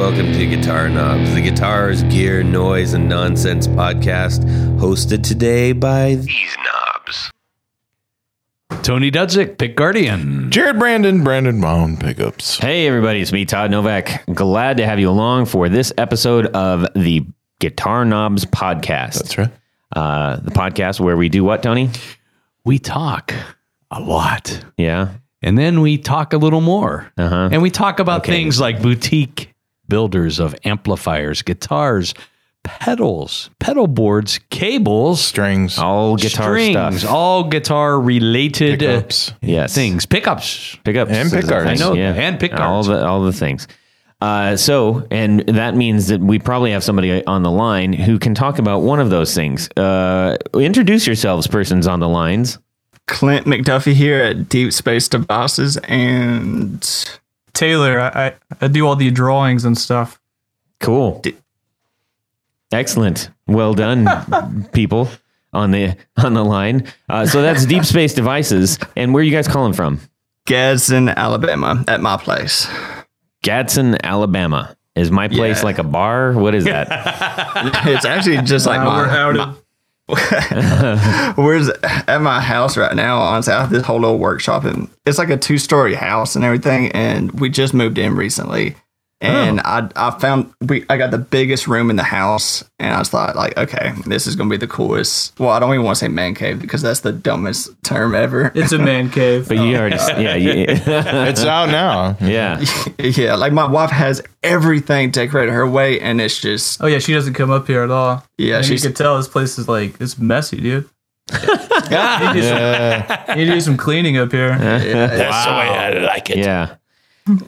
welcome to Guitar Knobs, the guitars, gear, noise, and nonsense podcast, hosted today by these knobs. Tony Dudzik, Pick Guardian. Jared Brandon, Brandon Bone pickups. Hey, everybody, it's me, Todd Novak. Glad to have you along for this episode of the Guitar Knobs podcast. That's right. Uh, the podcast where we do what, Tony? We talk a lot. Yeah. And then we talk a little more. Uh-huh. And we talk about Okay. things like boutique builders of amplifiers, guitars, pedals, pedal boards, cables, Strings, All guitar strings, stuff. all guitar related uh. Yes. things, pickups. Pickups. And pick guards. I know, Yeah. and pick All the, all the things. Uh, so, and that means that we probably have somebody on the line who can talk about one of those things. Uh, introduce yourselves, persons on the lines. Clint McDuffie here at Deep Space Devices and Taylor, I, I, I do all the drawings and stuff. Cool. Excellent. Well done, people on the on the line. Uh, so that's Deep Space Devices. And where are you guys calling from? Gadsden, Alabama at my place. Gadsden, Alabama. Is my place Yeah. like a bar? What is that? It's actually just like Uh, my, we're outed. my- Where's at my house right now? I have this whole little workshop and it's like a two story house and everything. And we just moved in recently. And oh. I I found we I got the biggest room in the house and I was thought like, okay, this is gonna be the coolest. Well, I don't even want to say man cave because that's the dumbest term ever. It's a man cave. But you already, oh, yeah, you, It's out now. yeah. Yeah, like my wife has everything decorated her way, and it's just oh yeah, she doesn't come up here at all. Yeah, and you can tell this place is like it's messy, dude. you, need to do some, Yeah. you need to do some cleaning up here. That's the way I like it. Yeah.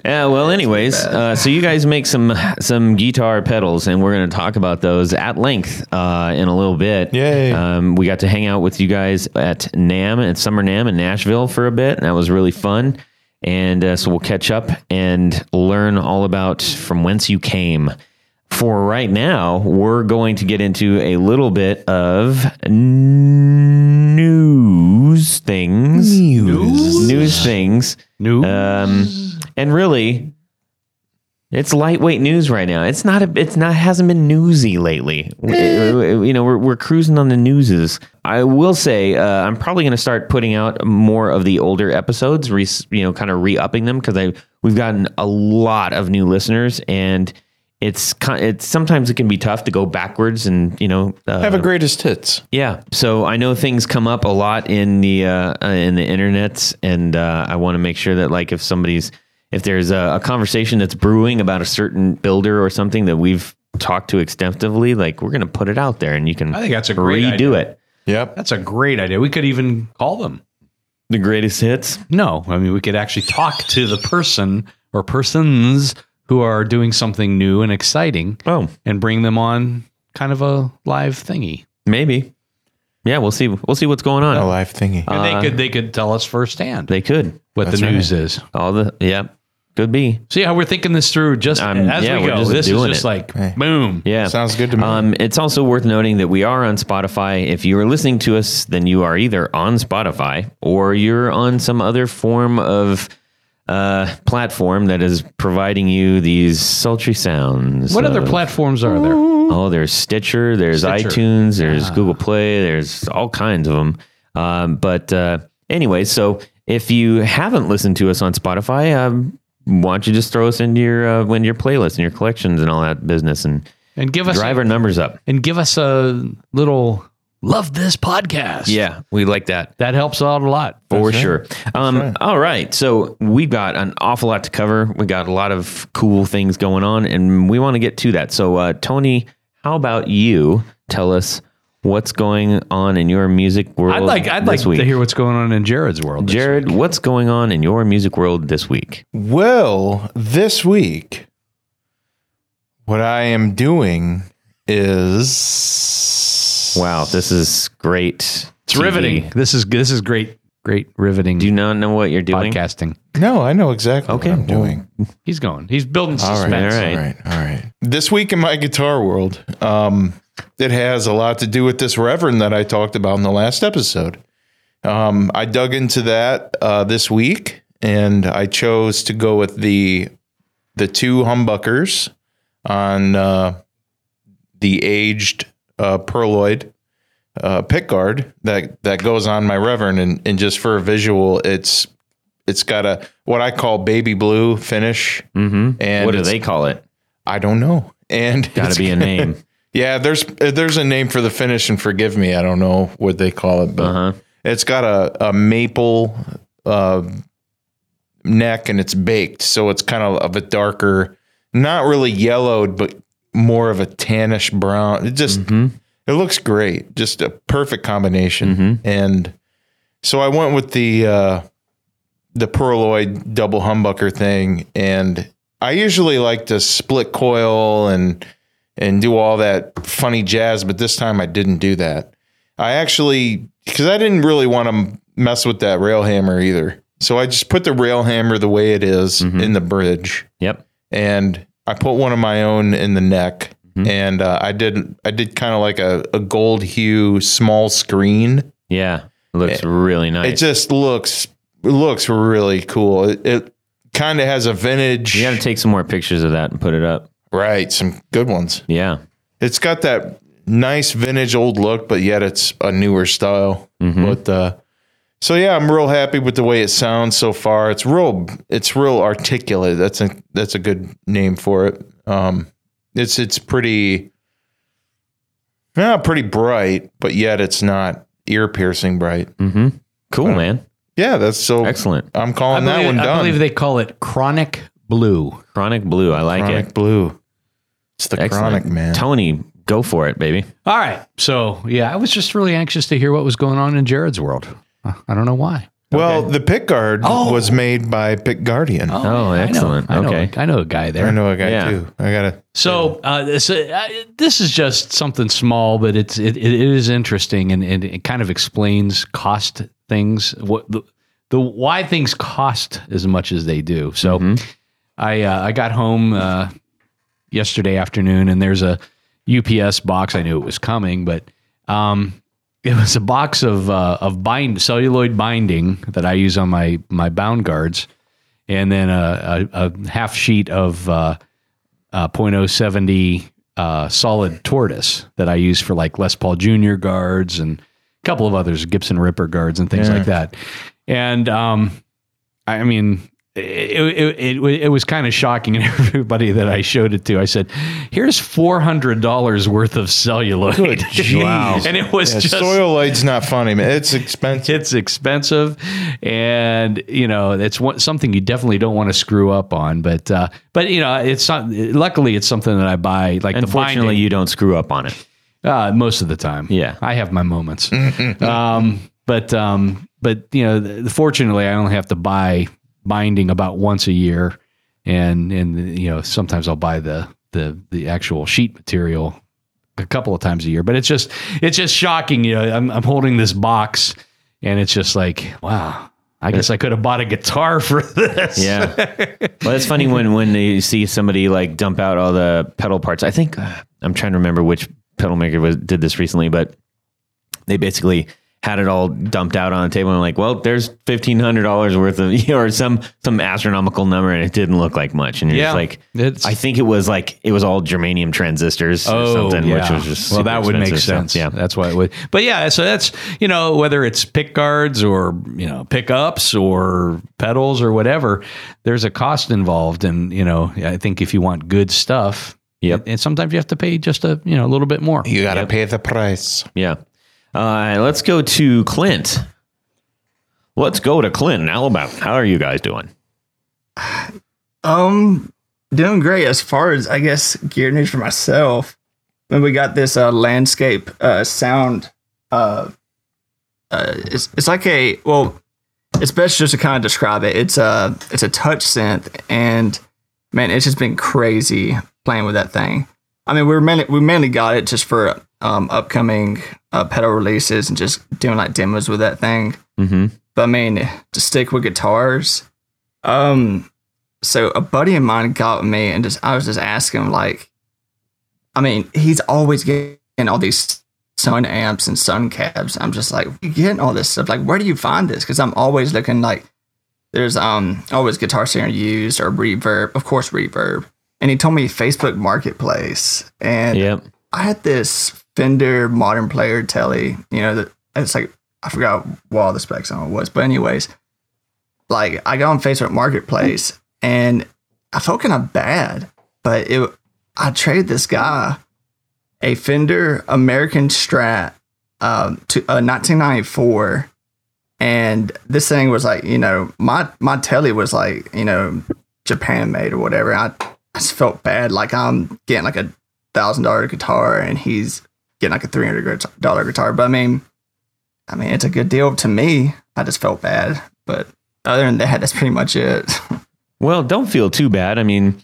Yeah. Well, anyways, uh, so you guys make some some guitar pedals, and we're going to talk about those at length uh, in a little bit. Yay. Um, we got to hang out with you guys at NAMM at Summer NAMM in Nashville for a bit, and that was really fun. And uh, so we'll catch up and learn all about from whence you came. For right now, we're going to get into a little bit of news things. News, news things. New. Um, and really, it's lightweight news right now. It's not a. It's not. Hasn't been newsy lately. You know, we're we're cruising on the newses. I will say, uh, I'm probably going to start putting out more of the older episodes. Re, you know, kind of re-upping them because I we've gotten a lot of new listeners and. It's it's sometimes it can be tough to go backwards and you know uh, Have a greatest hits. yeah. So I know things come up a lot in the uh, uh, in the internets, and uh, I want to make sure that like if somebody's if there's a, a conversation that's brewing about a certain builder or something that we've talked to extensively, like we're gonna put it out there, and you can I think that's a great redo idea. it. Yep. That's a great idea. We could even call them. The greatest hits. No, I mean we could actually talk to the person or persons who are doing something new and exciting, Oh, and bring them on kind of a live thingy. maybe. Yeah, we'll see. We'll see what's going on. A live thingy. And Uh, they could they could tell us firsthand They could. what the That's news is. All the yeah, could be. See how we're thinking this through just Um, as yeah, we we're go. just This is doing just it. like Hey. boom. Yeah. Sounds good to me. Um, it's also worth noting that we are on Spotify. If you are listening to us, then you are either on Spotify or you're on some other form of uh, platform that is providing you these sultry sounds. What other of- platforms are there? Oh, there's Stitcher, there's Stitcher. iTunes, there's Google Play, there's all kinds of them. Um, but uh, anyway, so if you haven't listened to us on Spotify, um, why don't you just throw us into your uh, into your playlist and your collections and all that business and And give us drive a, our numbers up. and give us a little love this podcast. Yeah, we like that. That helps out a lot. For That's right. sure. Um, All right. So we've got an awful lot to cover. We got a lot of cool things going on, and we want to get to that. So, uh, Tony, how about you tell us what's going on in your music world? I'd like I'd like week? to hear what's going on in Jared's world. this Jared, what's going on in your music world this week? well, this week, what I am doing is Wow, this is great. It's riveting. This is this is great, great riveting. Do you not know what you're doing? podcasting? No, I know exactly Okay. what I'm doing. He's going. He's building suspense. right, All right. all right, all right. This week in my guitar world, um, it has a lot to do with this Reverend that I talked about in the last episode. Um, I dug into that uh, this week, and I chose to go with the the two humbuckers on uh, the aged uh, Pearloid uh, pick guard that that goes on my Reverend, and, and just for a visual, it's it's got a what I call baby blue finish, Mm-hmm. and What do they call it? I don't know, and gotta be a name. Yeah, there's there's a name for the finish, and forgive me, I don't know what they call it, but Uh huh. it's got a, a maple uh, neck and it's baked. So it's kind of of a darker, not really yellowed, but more of a tannish brown. It just, Mhm. it looks great. Just a perfect combination. Mhm. And so I went with the, uh, the Pearloid double humbucker thing. And I usually like to split coil and, and do all that funny jazz, but this time I didn't do that. I actually, because I didn't really want to mess with that rail hammer either. So I just put the rail hammer the way it is Mhm. in the bridge, Yep. and I put one of my own in the neck, Mhm. and uh, I did I did kind of like a, a gold hue small screen. Yeah. It looks really nice. It just looks it looks really cool. It, it kind of has a vintage, you got to take some more pictures of that and put it up. Right? Some good ones. Yeah. It's got that nice vintage old look, but yet it's a newer style. Mhm. But uh, so yeah, I'm real happy with the way it sounds so far. It's real, it's real articulate. That's a that's a good name for it. Um, it's it's pretty, yeah, pretty bright, but yet it's not ear piercing bright. Mm-hmm. Cool, Uh, man. Yeah, that's so. Excellent. I'm I calling that one I done. I believe they call it chronic blue. Chronic blue. I like chronic it. Chronic blue. It's the Excellent. chronic man. Tony, go for it, baby. All right. So, yeah, I was just really anxious to hear what was going on in Jared's world. Uh, I don't know why. Well, the pick guard Oh. was made by Pick Guardian. Oh, I know- excellent. I know, Okay. I know a guy there. I know a guy Yeah. too. I gotta. So uh, this, uh, this is just something small, but it's it, it is interesting and, and it kind of explains cost things. What the, the why things cost as much as they do. So Mhm. I uh, I got home uh, yesterday afternoon and there's a UPS box. I knew it was coming, but um, it was a box of uh, of bind celluloid binding that I use on my my bound guards, and then a, a, a half sheet of uh, uh, .070 uh, solid tortoise that I use for like Les Paul Junior guards and a couple of others, Gibson Ripper guards and things Yeah. like that. And um, I mean, it, it, it, it was kind of shocking and everybody that I showed it to. I said, "Here's four hundred dollars worth of celluloid." Wow. and it was Yeah, just celluloid's not funny, man. It's expensive. it's expensive and you know it's one, something you definitely don't want to screw up on but uh but you know it's not luckily it's something that i buy like Unfortunately, binding, you don't screw up on it. uh most of the time Yeah. i have my moments um but um but you know fortunately i only have to buy binding about once a year and and you know sometimes i'll buy the the the actual sheet material a couple of times a year but it's just it's just shocking you know i'm, I'm holding this box and it's just like wow i guess i could have bought a guitar for this Yeah. well, it's funny when when you see somebody like dump out all the pedal parts. I think uh, I'm trying to remember which pedal maker was did this recently, but they basically had it all dumped out on the table and like, well, there's fifteen hundred dollars worth of you, or some some astronomical number, and it didn't look like much. And you're Yeah. just like, It's- I think it was like it was all germanium transistors or oh, something, which was just Oh, well, that would make expensive. So, sense. yeah. that's why it would. But yeah, so that's you know whether it's pick guards or you know pickups or pedals or whatever, there's a cost involved, and you know I think if you want good stuff, Yep. and sometimes you have to pay just a you know a little bit more. You got to pay the price. Yeah. Uh, let's go to Clint. Let's go to Clint in Alabama. How are you guys doing? Um, doing great as far as I guess gear news for myself. When we got this uh, landscape uh, sound, uh, uh, it's it's like a well, it's best just to kind of describe it. It's a it's a touch synth, and man, it's just been crazy playing with that thing. I mean, we are mainly we mainly got it just for um, upcoming uh, pedal releases and just doing like demos with that thing. Mm-hmm. But I mean, to stick with guitars, um, so a buddy of mine got me and just I was just asking him like, I mean, he's always getting all these Sunn amps and Sunn cabs. I'm just like, you getting all this stuff? Like, where do you find this? Because I'm always looking like there's um always guitar center used or reverb, of course reverb, and he told me Facebook Marketplace, and Yep. I had this Fender Modern Player Telly. You know, that it's like I forgot what all the specs on it was, but anyways, like I got on Facebook Marketplace and I felt kind of bad, but it I traded this guy a Fender American Strat um, to uh, 1994, and this thing was like you know my my telly was like you know Japan made or whatever. I, I just felt bad, like I'm getting like a thousand dollar guitar and he's getting like a three hundred dollar guitar. But I mean, I mean it's a good deal to me. I just felt bad, but other than that, that's pretty much it. Well, don't feel too bad. I mean,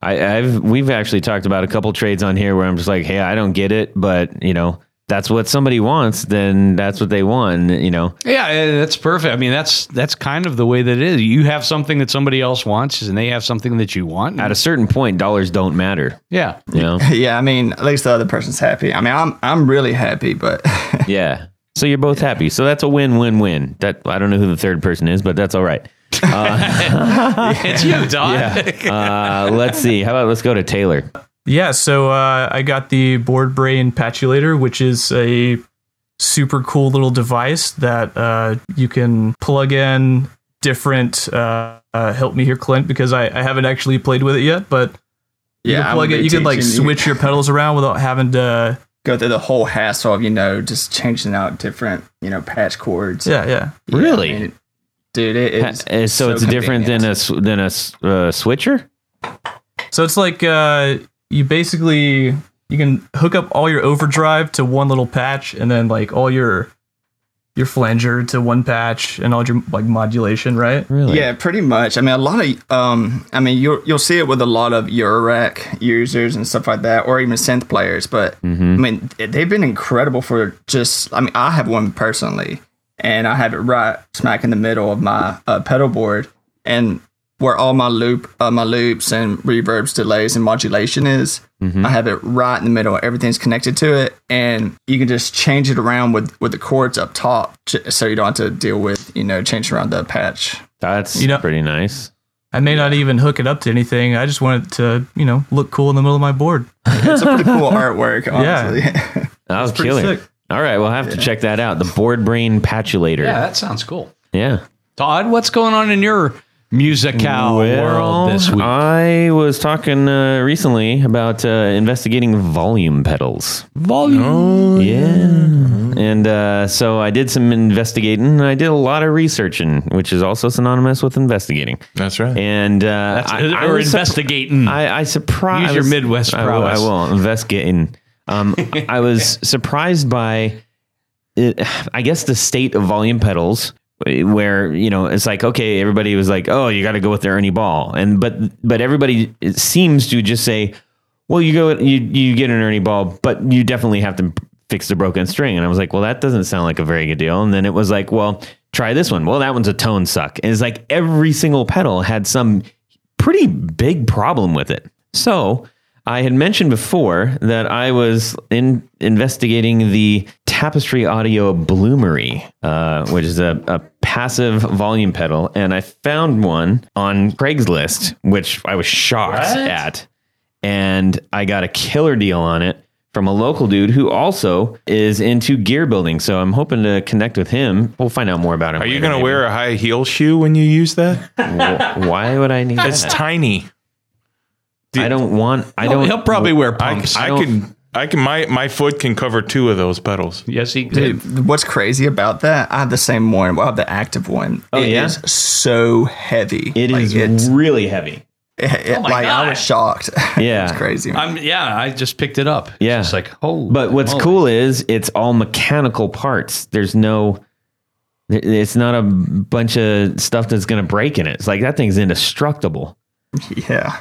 I, I've we've actually talked about a couple trades on here where I'm just like, hey, I don't get it, but you know, that's what somebody wants, then that's what they want. You know, Yeah, that's perfect. I mean, that's that's kind of the way that it is. You have something that somebody else wants, and they have something that you want. at a certain point, dollars don't matter. yeah, You know, yeah, I mean, at least the other person's happy. I mean, I'm I'm really happy, but yeah. So you're both happy. So that's a win-win-win. That I don't know who the third person is, but that's all right. it's you, Todd. Uh, let's see. How about let's go to Taylor. Yeah, so uh, I got the Board Brain Patchulator, which is a super cool little device that uh, you can plug in different. Uh, uh, help me here, Clint, because I, I haven't actually played with it yet. But you yeah, can plug it. You can like teaching switch your pedals around without having to. go through the whole hassle of you know just changing out different you know patch cords. Yeah, yeah. Yeah, Really? I mean, dude, it Ha- is uh, so, it's different than a than a s- uh, switcher. So it's like uh, you basically you can hook up all your overdrive to one little patch, and then like all your your flanger to one patch, and all your like modulation, right? Really? Yeah, pretty much. I mean, a lot of, um, I mean, you'll you'll see it with a lot of Eurorack users and stuff like that, or even synth players. But I mean, they've been incredible for just. I mean, I have one personally, and I have it right smack in the middle of my uh, pedal board, and where all my loop, uh, my loops and reverbs, delays, and modulation is. I have it right in the middle. Everything's connected to it, and you can just change it around with with the chords up top, j- so you don't have to deal with you know changing around the patch. That's You know- pretty nice. I may not even hook it up to anything. I just want it to, you know, look cool in the middle of my board. It's a pretty cool artwork, honestly. That was pretty killer. sick. All right, we'll have to check that out. The board brain Patchulator. yeah, that sounds cool. Yeah. Todd, what's going on in your musical world this week? I was talking uh, recently about uh, investigating volume pedals. Volume. Yeah. And uh, so I did some investigating. and I did a lot of researching, which is also synonymous with investigating. That's right. And uh, That's, I, I or was surp- investigating. I, I surprised. Use your Midwest I will, I will investigating. Um, I was surprised by, it, I guess, the state of volume pedals. Where you know it's like okay, everybody was like, oh, you got to go with the Ernie Ball, and but but everybody seems to just say, well, you go you you get an Ernie Ball, but you definitely have to fix the broken string. And I was like, well, that doesn't sound like a very good deal. And then it was like, well, try this one. Well, that one's a tone suck. And it's like every single pedal had some pretty big problem with it. So I had mentioned before that I was in investigating the Tapestry Audio Bloomery, uh, which is a, a passive volume pedal, and I found one on Craigslist, which I was shocked at, and I got a killer deal on it from a local dude who also is into gear building. So I'm hoping to connect with him. We'll find out more about him. Are you going to wear a high heel shoe when you use that? Why would I need It's that? tiny. I don't want. I don't. He'll probably wear pumps. I don't- can. I can. My my foot can cover two of those pedals. yes, he did. Dude, what's crazy about that? I have the same one. Well, I have the active one. Oh, It yeah? is so heavy. It Like, is It's, really heavy. it, it- oh my like I was shocked. Yeah. it's crazy. man. I'm yeah. I just picked it up. Yeah. it's like oh. But what's moly. cool is it's all mechanical parts. There's no. It's not a bunch of stuff that's going to break in it. It's like that thing's indestructible. yeah.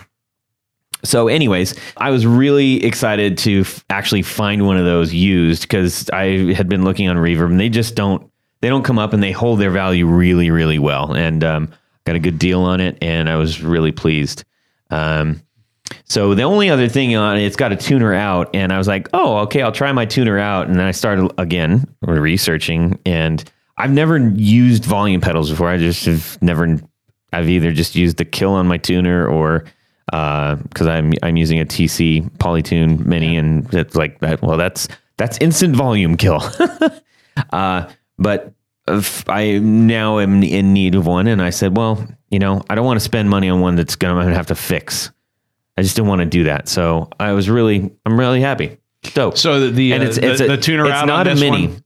So, anyways, I was really excited to f- actually find one of those used because I had been looking on Reverb and they just don't they don't come up and they hold their value really really well and um, got a good deal on it and I was really pleased. Um, so the only other thing on it, it's got a tuner out, and I was like, oh, okay, I'll try my tuner out. And then I started again researching, and I've never used volume pedals before. I just have never, I've either just used the kill on my tuner or because I'm I'm using a TC Polytune Mini, and it's like that. Well, that's that's instant volume kill. uh, but if I now am in need of one, and I said, well, you know, I don't want to spend money on one that's going to have to fix. I just didn't want to do that. So I was really, I'm really happy. Dope. So the the, And uh, it's- the, it's a- the tuner it's out not on a this mini. one.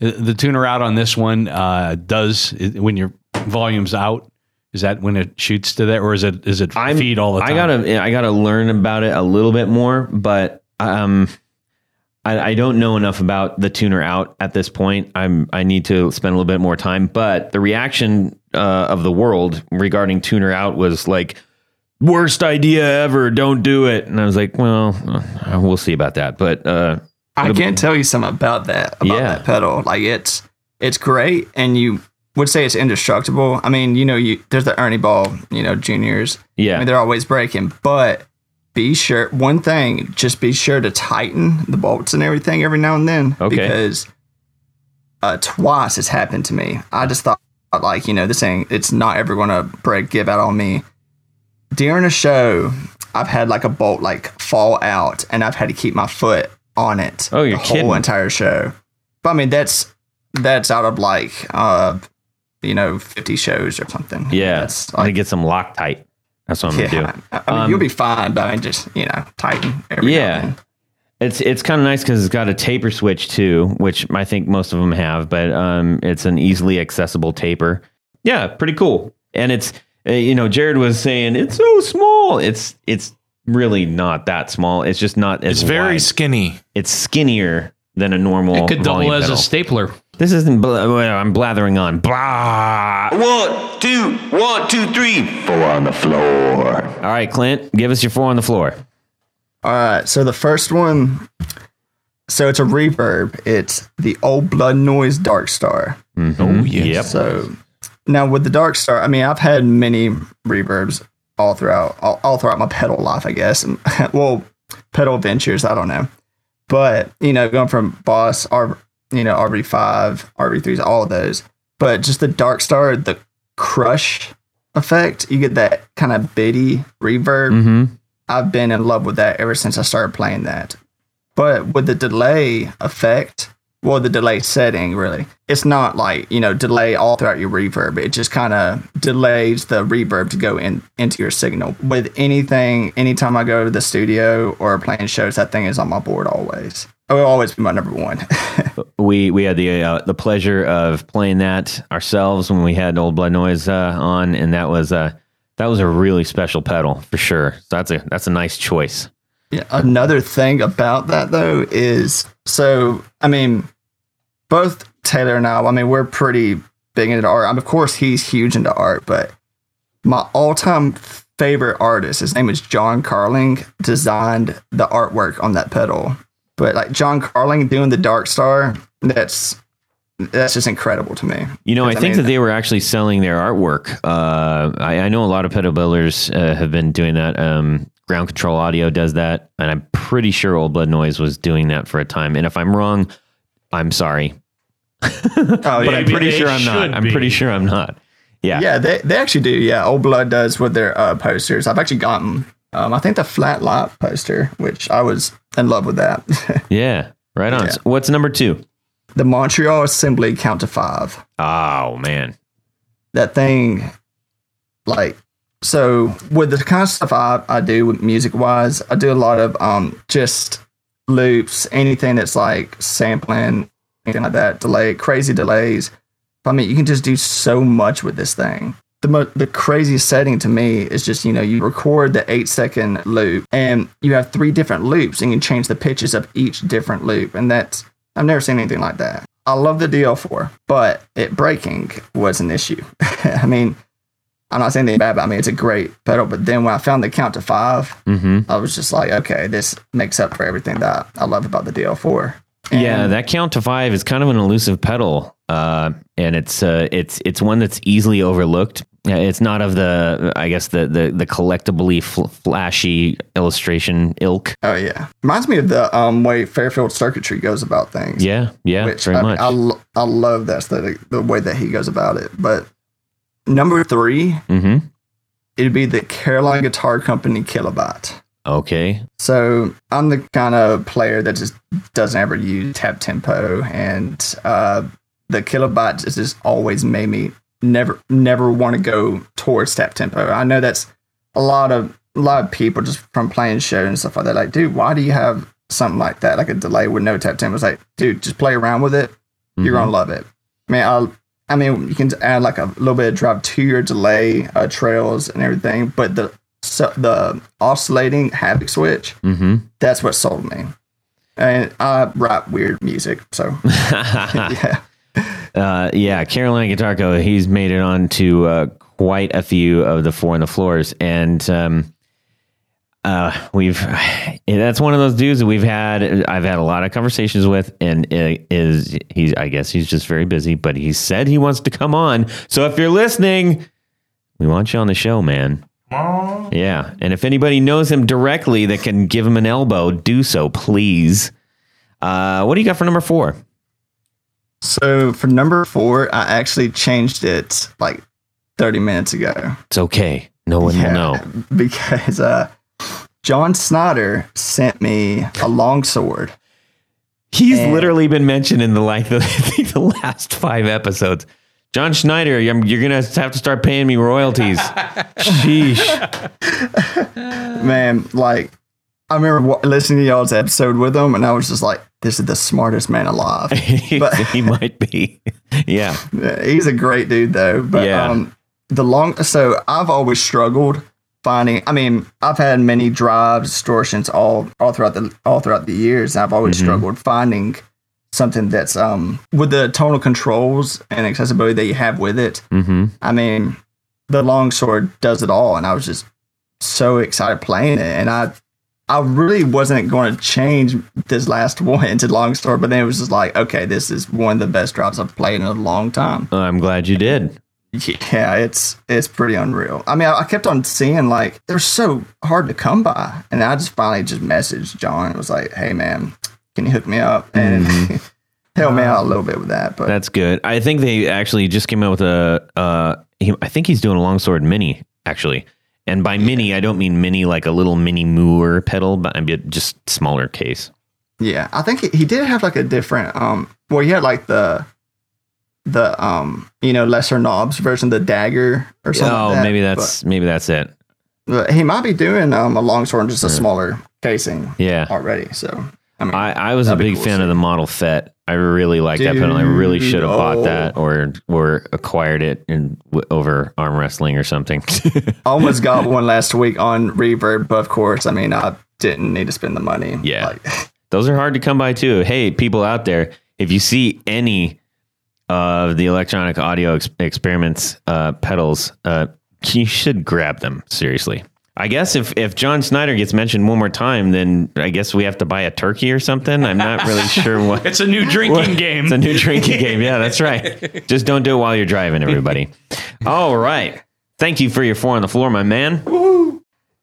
The tuner out on this one uh, does when your volume's out. Is that when it shoots to that, or is it is it I'm- feed all the time? I gotta I gotta learn about it a little bit more, but um, I, I don't know enough about the tuner out at this point. I'm I need to spend a little bit more time. But the reaction uh, of the world regarding tuner out was like worst idea ever. Don't do it. And I was like, well, uh, we'll see about that. But uh, I can't tell you something about that about Yeah. that pedal. Like it's it's great, and you would say it's indestructible. I mean, you know, you there's the Ernie Ball, you know, juniors. I yeah, mean, they're always breaking, but be sure one thing, just be sure to tighten the bolts and everything every now and then. Okay. Because uh, twice it's happened to me. I just thought, like, you know, this thing, it's not ever going to break, give out on me. During a show, I've had like a bolt like fall out, and I've had to keep my foot on it. Oh, you're the kidding. whole entire show. But I mean, that's that's out of like, uh, you know, fifty shows or something. yeah. that's I'm gonna like get some Loctite. That's what I'm gonna do. yeah, I I mean, Um, you'll be fine, but I mean, just you know, tighten. Every Yeah. It's it's kind of nice because it's got a taper switch too, which I think most of them have, but um, it's an easily accessible taper. Yeah, pretty cool. And it's uh, you know Jared was saying it's so small. It's it's really not that small. It's just not as It's very wide. skinny. It's skinnier than a normal. it could double volume as pedal. a stapler. This isn't. Bl- I'm blathering on. Blah. One, two, one, two, three. Four on the floor. All right, Clint, give us your four on the floor. All right. So the first one, so it's a reverb. It's the Old Blood Noise Dark Star. Mm-hmm. Oh yeah. Yep. So now with the Dark Star, I mean, I've had many reverbs all throughout all, all throughout my pedal life, I guess. And well, pedal ventures, I don't know. But you know, going from Boss, R, you know, RV five, RV threes, all of those. But just the Dark Star, the crush effect, you get that kind of bitty reverb. Mm-hmm. I've been in love with that ever since I started playing that. But with the delay effect, well, the delay setting, really, it's not like, you know, delay all throughout your reverb. It just kind of delays the reverb to go in into your signal. With anything, anytime I go to the studio or playing shows, that thing is on my board always. It will always be my number one. we we had the uh, the pleasure of playing that ourselves when we had Old Blood Noise uh, on, and that was uh, that was a really special pedal for sure. So that's a that's a nice choice. Yeah, another thing about that though is so I mean, both Taylor and I, I mean, we're pretty big into art. I mean, of course, he's huge into art, but my all-time favorite artist, his name is John Carling, designed the artwork on that pedal. But like John Carling doing the Dark Star, that's that's just incredible to me. You know, I think mean- that they were actually selling their artwork. Uh, I, I know a lot of pedal builders uh, have been doing that. Um, Ground Control Audio does that, and I'm pretty sure Old Blood Noise was doing that for a time. And if I'm wrong, I'm sorry, Oh, but I'm pretty sure I'm not. should I'm pretty sure I'm not. Yeah. Yeah, they, they actually do. Yeah, Old Blood does with their uh, posters. I've actually gotten, um, I think the Flat Lot poster, which I was in love with that. Yeah. Right on. Yeah. So what's number two? the Montreal Assembly Count to Five. Oh man. That thing, like, so with the kind of stuff I, I do with music wise, I do a lot of um just loops, anything that's like sampling, anything like that, delay, crazy delays. I mean, you can just do so much with this thing. The mo- the craziest setting to me is just you know you record the eight second loop and you have three different loops and you change the pitches of each different loop and that's I've never seen anything like that. I love the DL4, but it breaking was an issue. I mean, I'm not saying anything bad, but I mean it's a great pedal. But then when I found the count to five, Mm-hmm. I was just like, okay, this makes up for everything that I love about the DL4. And- Yeah, that count to five is kind of an elusive pedal, uh, and it's uh, it's it's one that's easily overlooked. It's not of the, I guess the the the collectibly fl- flashy illustration ilk. Oh yeah, reminds me of the um, way Fairfield Circuitry goes about things. Yeah, yeah, which very I, much. I, lo- I love that aesthetic, the way that he goes about it. But number three, mm-hmm. it'd be the Caroline Guitar Company Kilobyte. Okay. So I'm the kind of player that just doesn't ever use tap tempo, and uh, the kilobyte just, just always made me never never want to go towards tap tempo. I know that's a lot of a lot of people just from playing shows and stuff like that. Like, dude, why do you have something like that, like a delay with no tap tempo? It's like, dude, just play around with it. You're gonna love it. I mean, I'll. I mean, you can add like a little bit of drop to your delay uh, trails and everything, but the so the oscillating havoc switch Mm-hmm. that's what sold me. And I rap weird music, so yeah. Uh, yeah, Carolina Guitar Co. He's made it on to uh, quite a few of the four on the floors, and um, uh, we've that's one of those dudes that we've had. I've had a lot of conversations with, and it is he's I guess he's just very busy, but he said he wants to come on. So if you're listening, we want you on the show, man. Yeah, and if anybody knows him directly that can give him an elbow, do so, please. Uh, what do you got for number four? So for number four, I actually changed it like 30 minutes ago. It's okay. No one will know. Because uh, John Snyder sent me a longsword. He's And- literally been mentioned in the like the, the last five episodes. John Snyder, you're, you're gonna have to start paying me royalties. Sheesh. Man, like, I remember wa- listening to y'all's episode with him, and I was just like, this is the smartest man alive. But- he might be. Yeah. Yeah, He's a great dude though. But Yeah. um the long so I've always struggled finding I mean, I've had many drives, distortions all all throughout the all throughout the years. I've always Mm-hmm. struggled finding something that's um with the tonal controls and accessibility that you have with it. Mm-hmm. I mean, the longsword does it all and I was just so excited playing it and I I really wasn't going to change this last one into longsword, but then it was just like, okay, this is one of the best drops I've played in a long time. I'm glad you did. Yeah, it's it's pretty unreal. I mean, I, I kept on seeing like they're so hard to come by, and I just finally just messaged John and was like, "Hey, man, can you hook me up and help me out a little bit with that?" But That's good. I think they actually just came out with a. Uh, he, I think he's doing a longsword mini actually, and by mini I don't mean mini like a little mini Mooer pedal, but I mean just smaller case. yeah, I think he, he did have like a different um. Well, he had like the the um you know lesser knobs version, the dagger or something. Oh, like that. maybe that's maybe that's it. But, but he might be doing um a longsword just a smaller casing Yeah. already. So I mean, I, I was a big cool fan of the Model Fet. I really like that pedal. I really should have bought oh. that or or acquired it in w- over arm wrestling or something. Almost got one last week on Reverb, but of course, I mean, I didn't need to spend the money. Yeah. Like, Those are hard to come by too. Hey, people out there, if you see any of the electronic audio ex- experiments uh, pedals, uh, you should grab them seriously. I guess if, if John Snyder gets mentioned one more time, then I guess we have to buy a turkey or something. I'm not really sure what. It's a new drinking game. It's a new drinking game. Yeah, that's right. Just don't do it while you're driving, everybody. All right. Thank you for your four on the floor, my man.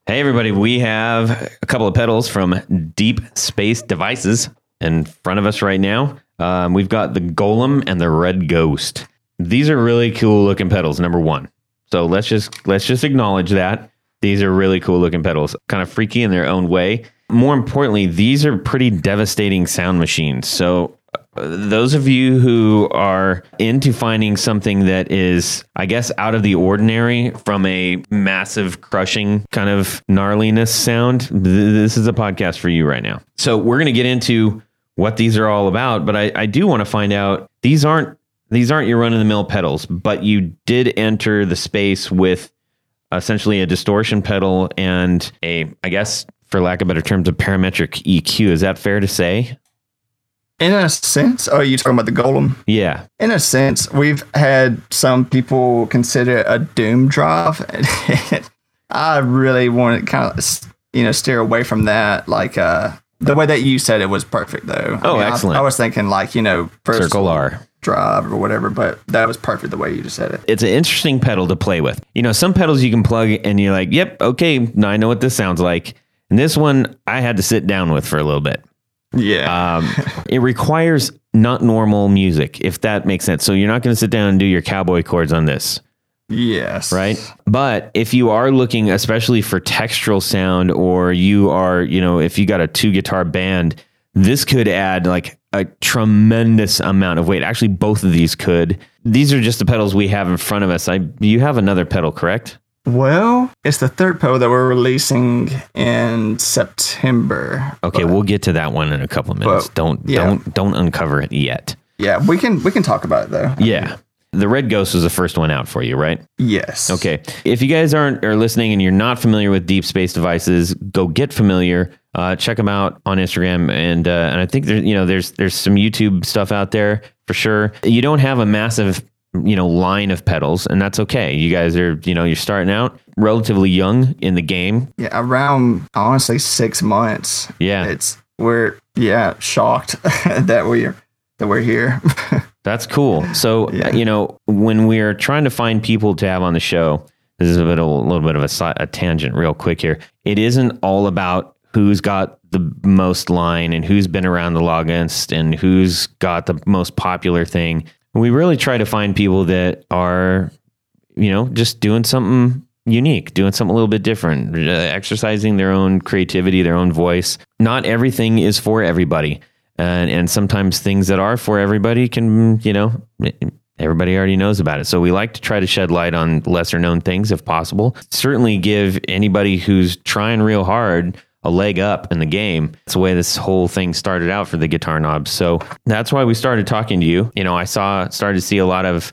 Hey, everybody. We have a couple of pedals from Deep Space Devices in front of us right now. Um, we've got the Golem and the Red Ghost. These are really cool looking pedals. Number one. So let's just let's just acknowledge that these are really cool looking pedals, kind of freaky in their own way. More importantly, these are pretty devastating sound machines. So those of you who are into finding something that is, I guess, out of the ordinary from a massive crushing kind of gnarliness sound, th- this is a podcast for you right now. So we're going to get into what these are all about, but I, I do want to find out these aren't these aren't your run of the mill pedals, but you did enter the space with essentially a distortion pedal and a, I guess, for lack of better terms, a parametric EQ. Is that fair to say? in a sense, oh, you talking about the Golem? Yeah. In a sense, we've had some people consider it a Doom drive. I really want to kind of, you know, steer away from that. Like, uh, the way that you said it was perfect, though. Oh, I- excellent. I, was thinking, like, you know, first Circle R. drive or whatever, but that was perfect the way you just said it. It's an interesting pedal to play with. You know, some pedals you can plug and you're like, yep, okay, now I know what this sounds like. And this one I had to sit down with for a little bit. Yeah. Um, it requires not normal music, if that makes sense. So you're not going to sit down and do your cowboy chords on this. Yes. right? But if you are looking especially for textural sound or you are, you know, if you got a two guitar band, this could add like a tremendous amount of weight. Actually, both of these could. These are just the pedals we have in front of us. I you have another pedal, correct? Well, it's the third pedal that we're releasing in September. Okay, But, we'll get to that one in a couple of minutes. But, don't yeah. don't don't uncover it yet. yeah, we can we can talk about it though. Yeah. The Red Ghost was the first one out for you, right? Yes. Okay. If you guys aren't are listening and you're not familiar with deep space devices, go get familiar. Uh, check them out on Instagram, and uh, and I think there's you know there's there's some YouTube stuff out there for sure. You don't have a massive you know line of pedals, and that's okay. You guys are you know you're starting out relatively young in the game. Yeah, around honestly six months. Yeah. It's we're yeah shocked that we're that we're here. That's cool. So, Yeah. you know, when we're trying to find people to have on the show, this is a, bit, a little bit of a, a tangent, real quick here. It isn't all about who's got the most line and who's been around the longest and who's got the most popular thing. We really try to find people that are, you know, just doing something unique, doing something a little bit different, uh, exercising their own creativity, their own voice. Not everything is for everybody. And, and sometimes things that are for everybody can, you know, everybody already knows about it. So we like to try to shed light on lesser known things if possible. Certainly give anybody who's trying real hard a leg up in the game. That's the way this whole thing started out for the guitar knobs. So that's why we started talking to you. You know, I saw, started to see a lot of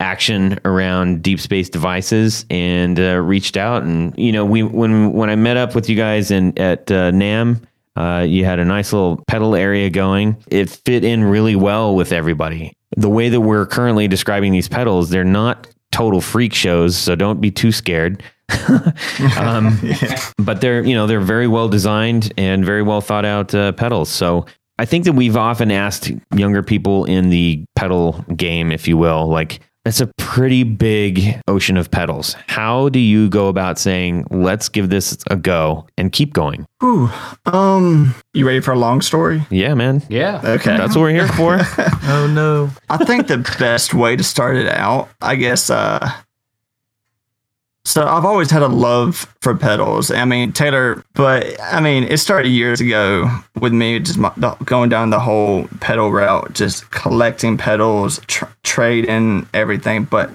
action around deep space devices and uh, reached out and you know we when when I met up with you guys in at uh, NAMM uh, you had a nice little pedal area going. It fit in really well with everybody. The way that we're currently describing these pedals they're not total freak shows so don't be too scared. Um, but they're you know they're very well designed and very well thought out uh, pedals. So I think that we've often asked younger people in the pedal game, if you will, like it's a pretty big ocean of pedals. How do you go about saying, let's give this a go and keep going? Whew. Um, you ready for a long story? Yeah, man. Yeah. Okay. That's what we're here for. Oh no. I think the best way to start it out, I guess, uh, so I've always had a love for pedals. I mean, Taylor, but I mean, it started years ago with me just my, the- going down the whole pedal route, just collecting pedals, tr- trading everything. But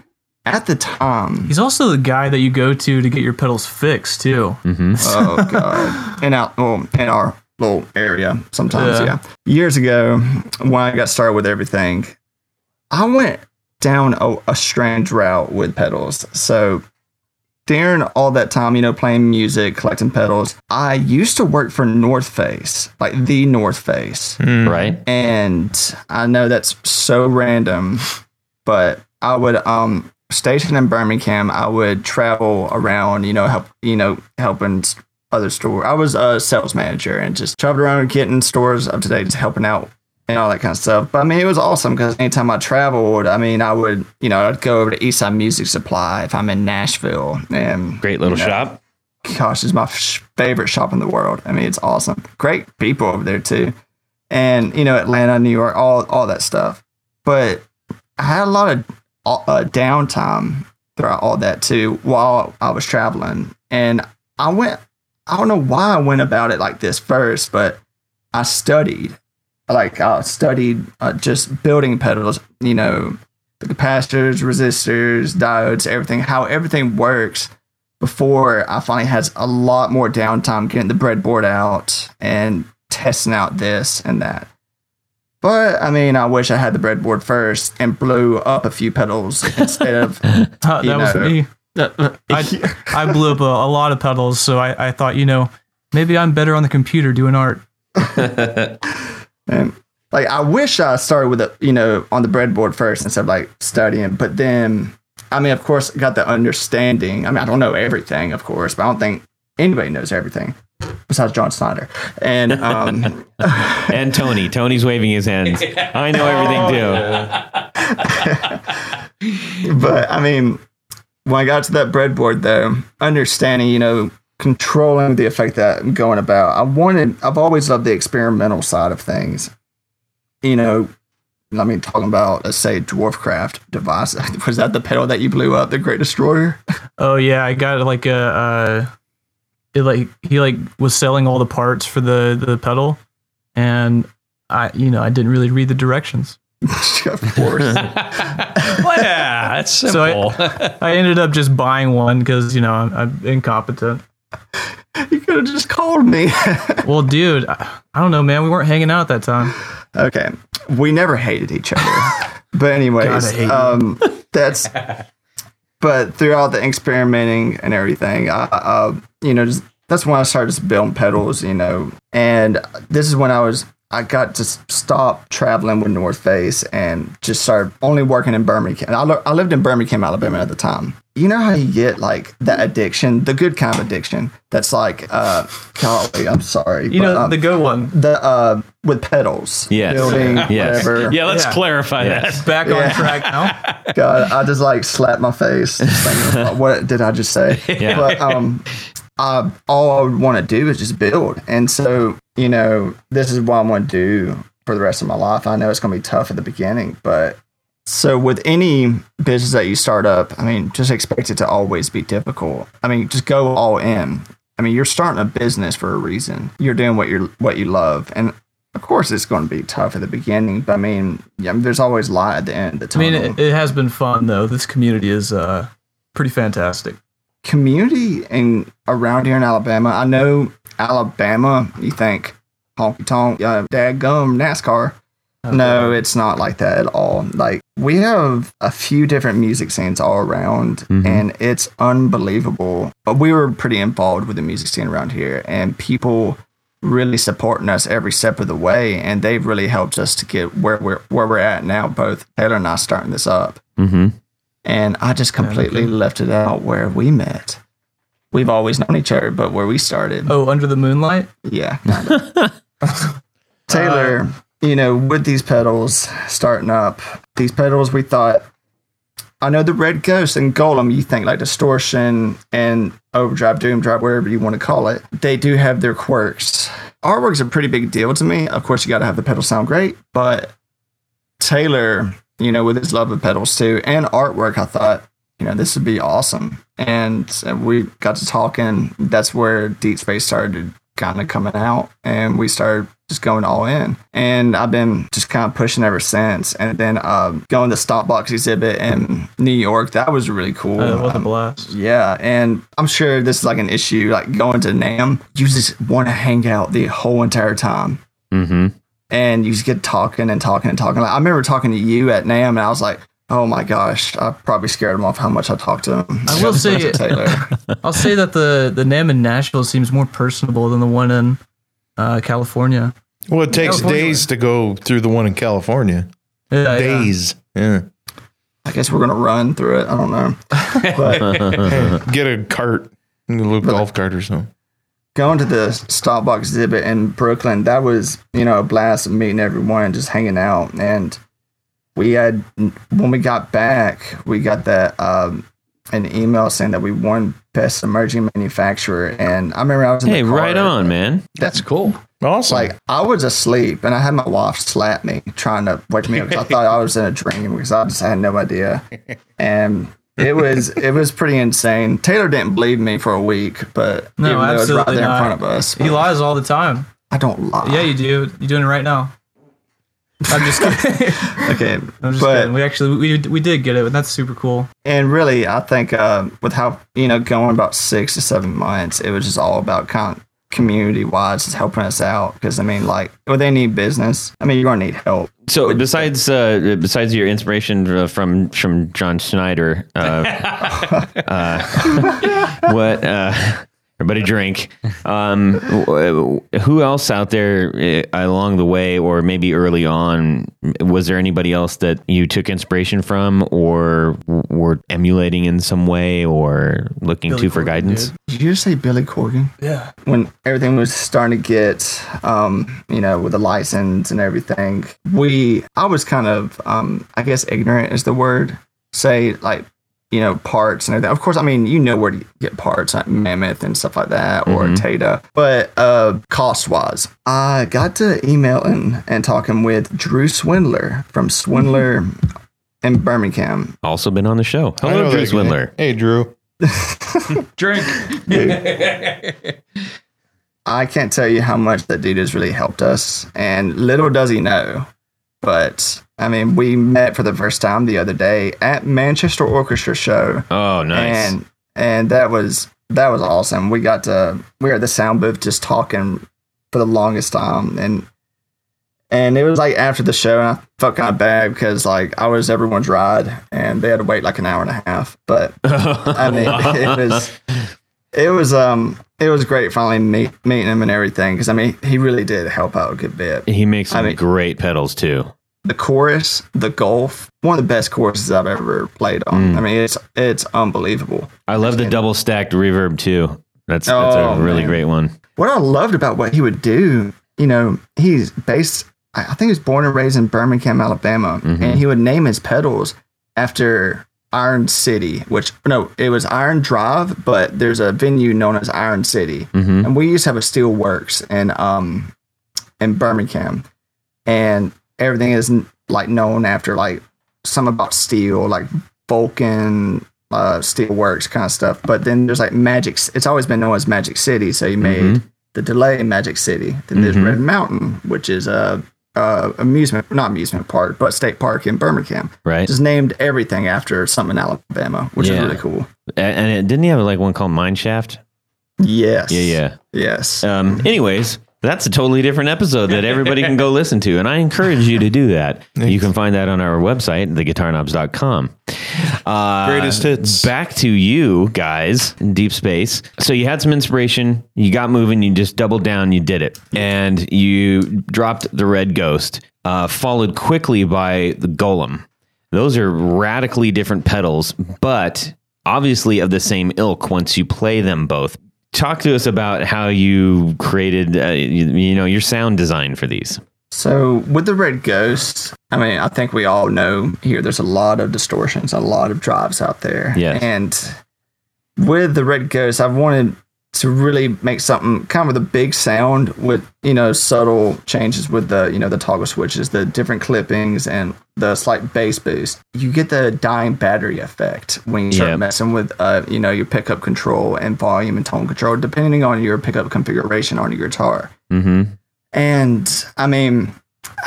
at the time, He's also the guy that you go to to get your pedals fixed too. Mm-hmm. oh god, in our well, in our little area sometimes. Yeah. Yeah. Years ago, when I got started with everything, I went down a, a strange route with pedals. So during all that time, you know, playing music, collecting pedals, I used to work for North Face, like the North Face. right? And I know that's so random, but I would um stationed in Birmingham, I would travel around, you know, help you know, helping other store. I was a sales manager and just traveled around getting stores up to date, just helping out and all that kind of stuff. But I mean, it was awesome because anytime I traveled, I mean, I would, you know, I'd go over to Eastside Music Supply if I'm in Nashville and Great little you know, shop. gosh, it's my f- favorite shop in the world. I mean, it's awesome. Great people over there too, and you know, Atlanta, New York, all all that stuff. But I had a lot of uh, downtime throughout all that too while I was traveling, and I went. I don't know why I went about it like this first, but I studied. Like I studied uh, just building pedals, you know, the capacitors, resistors, diodes, everything, how everything works before I finally had a lot more downtime getting the breadboard out and testing out this and that. But I mean, I wish I had the breadboard first and blew up a few pedals instead of. Uh, that You was me. Uh, I, I blew up a, a lot of pedals, so I, I thought, you know, maybe I'm better on the computer doing art. And like, I wish I started with it, you know, on the breadboard first instead of like studying. But then, I mean, of course, got the understanding. I mean, I don't know everything, of course, but I don't think anybody knows everything besides John Snyder. And um, And Tony. Tony's waving his hands. I know everything too. but I mean, when I got to that breadboard, though, understanding, you know, controlling the effect that I'm going about, I wanted, I've always loved the experimental side of things. You know, I mean, talking about let's say Dwarfcraft device. Was that the pedal that you blew up, the Great Destroyer? Oh yeah, I got like a uh, it like he like was selling all the parts for the the pedal, and I you know I didn't really read the directions, of course. well, yeah, that's so simple. I, I ended up just buying one because you know I'm, I'm incompetent. You could have just called me. Well, dude, I, don't know, man. We weren't hanging out at that time. okay, we never hated each other, but anyways, God, I hate you. um, that's. But throughout the experimenting and everything, I, uh, you know, just, that's when I started just building pedals, you know, and this is when I was. I got to stop traveling with North Face and just started only working in Birmingham. I, li- I lived in Birmingham, Alabama at the time. You know how you get like that addiction, the good kind of addiction. That's like, uh, golly, I'm sorry, You but, know, um, the good one. the uh with pedals, Yes. building, Yes. whatever. yeah, let's Yeah. clarify Yes. that. Back Yeah. on track now. God, I just like slapped my face. thinking, what did I just say? Yeah. But um, I, all I would want to do is just build, and so you know, this is what I'm going to do for the rest of my life. I know it's going to be tough at the beginning, but so with any business that you start up, I mean, just expect it to always be difficult. I mean, just go all in. I mean, you're starting a business for a reason. You're doing what you're what you love, and of course, it's going to be tough at the beginning. But I mean, yeah, there's always light at the end of the I mean, it, it has been fun though. This community is uh pretty fantastic. community and around here in Alabama. I know Alabama. You think honky tonk, uh, dadgum, NASCAR. No, it's not like that at all. Like we have a few different music scenes all around, and it's unbelievable. But we were pretty involved with the music scene around here, and people really supporting us every step of the way, and they've really helped us to get where we're where we're at now. Both Taylor and I starting this up Mm-hmm. and I just completely left it out where we met. We've always known each other, but where we started, Oh, under the moonlight. yeah. kinda. Taylor, uh, you know, with these pedals starting up, these pedals, we thought, I know the Red Ghost and Golem, you think like distortion and overdrive, doom drive, whatever you want to call it, they do have their quirks. Artwork's a pretty big deal to me. Of course, you got to have the pedals sound great, but Taylor, you know, with his love of pedals too and artwork, I thought, you know, this would be awesome. And uh, we got to talking. That's where Deep Space started kind of coming out, and we started just going all in. And I've been just kind of pushing ever since. And then um, going to Stompbox exhibit in New York, that was really cool. Uh, what a Um, blast. yeah, and I'm sure this is like an issue. Like going to NAMM, you just want to hang out the whole entire time Mm-hmm. and you just get talking and talking and talking. Like, I remember talking to you at NAMM, and I was like, "Oh my gosh!" I probably scared him off how much I talked to him. I will say- To Taylor. I'll say that the the NAMM in Nashville seems more personable than the one in uh, California. Well, it takes California. days to go through the one in California. Yeah, yeah. Days. Yeah. I guess we're gonna run through it. I don't know, but Get a cart, a little golf cart or something. going to the Starbucks exhibit in Brooklyn, that was you know a blast of meeting everyone and just hanging out. And we had when we got back, we got that um, an email saying that we won best emerging manufacturer. And I remember I was in Hey, the car, right on, man. That's cool. Awesome. Like I was asleep and I had my wife slap me trying to wake me up because I thought I was in a dream because I just had no idea. And it was it was pretty insane. Taylor didn't believe me for a week, but No, even though it was right there not. in front of us, He lies all the time. I don't lie. Yeah, you do. You're doing it right now. I'm just kidding. okay, I'm just but kidding. We actually we we did get it, and that's super cool. and really, I think uh, with how you know going about six to seven months, it was just all about kind of community wise, just helping us out. Because I mean, like with any business, I mean, you're gonna need help. So besides uh, besides your inspiration uh, from from John Snyder, uh, uh, what uh, everybody drink? Um, who else out there uh, along the way, or maybe early on, was there anybody else that you took inspiration from, or were emulating in some way, or looking Billy to for guidance? dude. Did you just say Billy Corgan? Yeah. when everything was starting to get um you know with the license and everything we i was kind of um i guess ignorant is the word say like you know, parts and everything. Of course, I mean, you know where to get parts, like Mammoth and stuff like that, or Tayda. But uh, cost wise, I got to emailing and talking with Drew Swindler from Swindler in Birmingham. Also been on the show. I Hello, Drew. Swindler. Hey, Drew. Drink. I can't tell you how much that dude has really helped us. And little does he know. But I mean, we met for the first time the other day at Manchester Orchestra show. Oh, nice. And and that was that was awesome. We got to we were at the sound booth just talking for the longest time and and it was like after the show and I felt kind of bad because like I was everyone's ride and they had to wait like an hour and a half. But I mean it was it was um it was great finally meet, meeting him and everything because I mean he really did help out a good bit. he makes some I mean- great pedals too. The chorus, the golf, one of the best choruses I've ever played on. Mm. I mean it's it's unbelievable. I love the double stacked reverb too. That's that's Oh, a really man. great one. what I loved about what he would do, you know, he's based, I think he was born and raised in Birmingham, Alabama, Mhm. and he would name his pedals after Iron City, which, no, it was Iron Drive, but there's a venue known as Iron City. hmm And we used to have a steel works in, um, in Birmingham. And everything is like known after like some about steel, like Vulcan, uh, steel works kind of stuff. But then there's like Magic, it's always been known as Magic City. So you made Mhm. the delay in Magic City. Then there's Mhm. Red Mountain, which is a, a amusement, not amusement park, but state park in Birmingham. Right. Just named everything after something in Alabama, which Yeah. is really cool. And it, didn't he have like one called Mineshaft? Yes. Yeah, yeah. Yes. Um, anyways, that's a totally different episode that everybody can go listen to. And I encourage you to do that. You can find that on our website, theguitarknobs.com. Uh, Greatest hits. Back to you guys in deep space. So you had some inspiration, you got moving, you just doubled down, you did it. And you dropped the Red Ghost, uh, followed quickly by the Golem. Those are radically different pedals, but obviously of the same ilk once you play them both. Talk to us about how you created, uh, you, you know, your sound design for these. So with the Red Ghost, I mean, I think we all know here there's a lot of distortions, a lot of drives out there. Yes. And with the Red Ghost, I've wanted to really make something kind of with a big sound with, you know, subtle changes with the, you know, the toggle switches, the different clippings and the slight bass boost. You get the dying battery effect when you start messing with, uh, you know, your pickup control and volume and tone control, depending on your pickup configuration on your guitar. Mm-hmm. And I mean,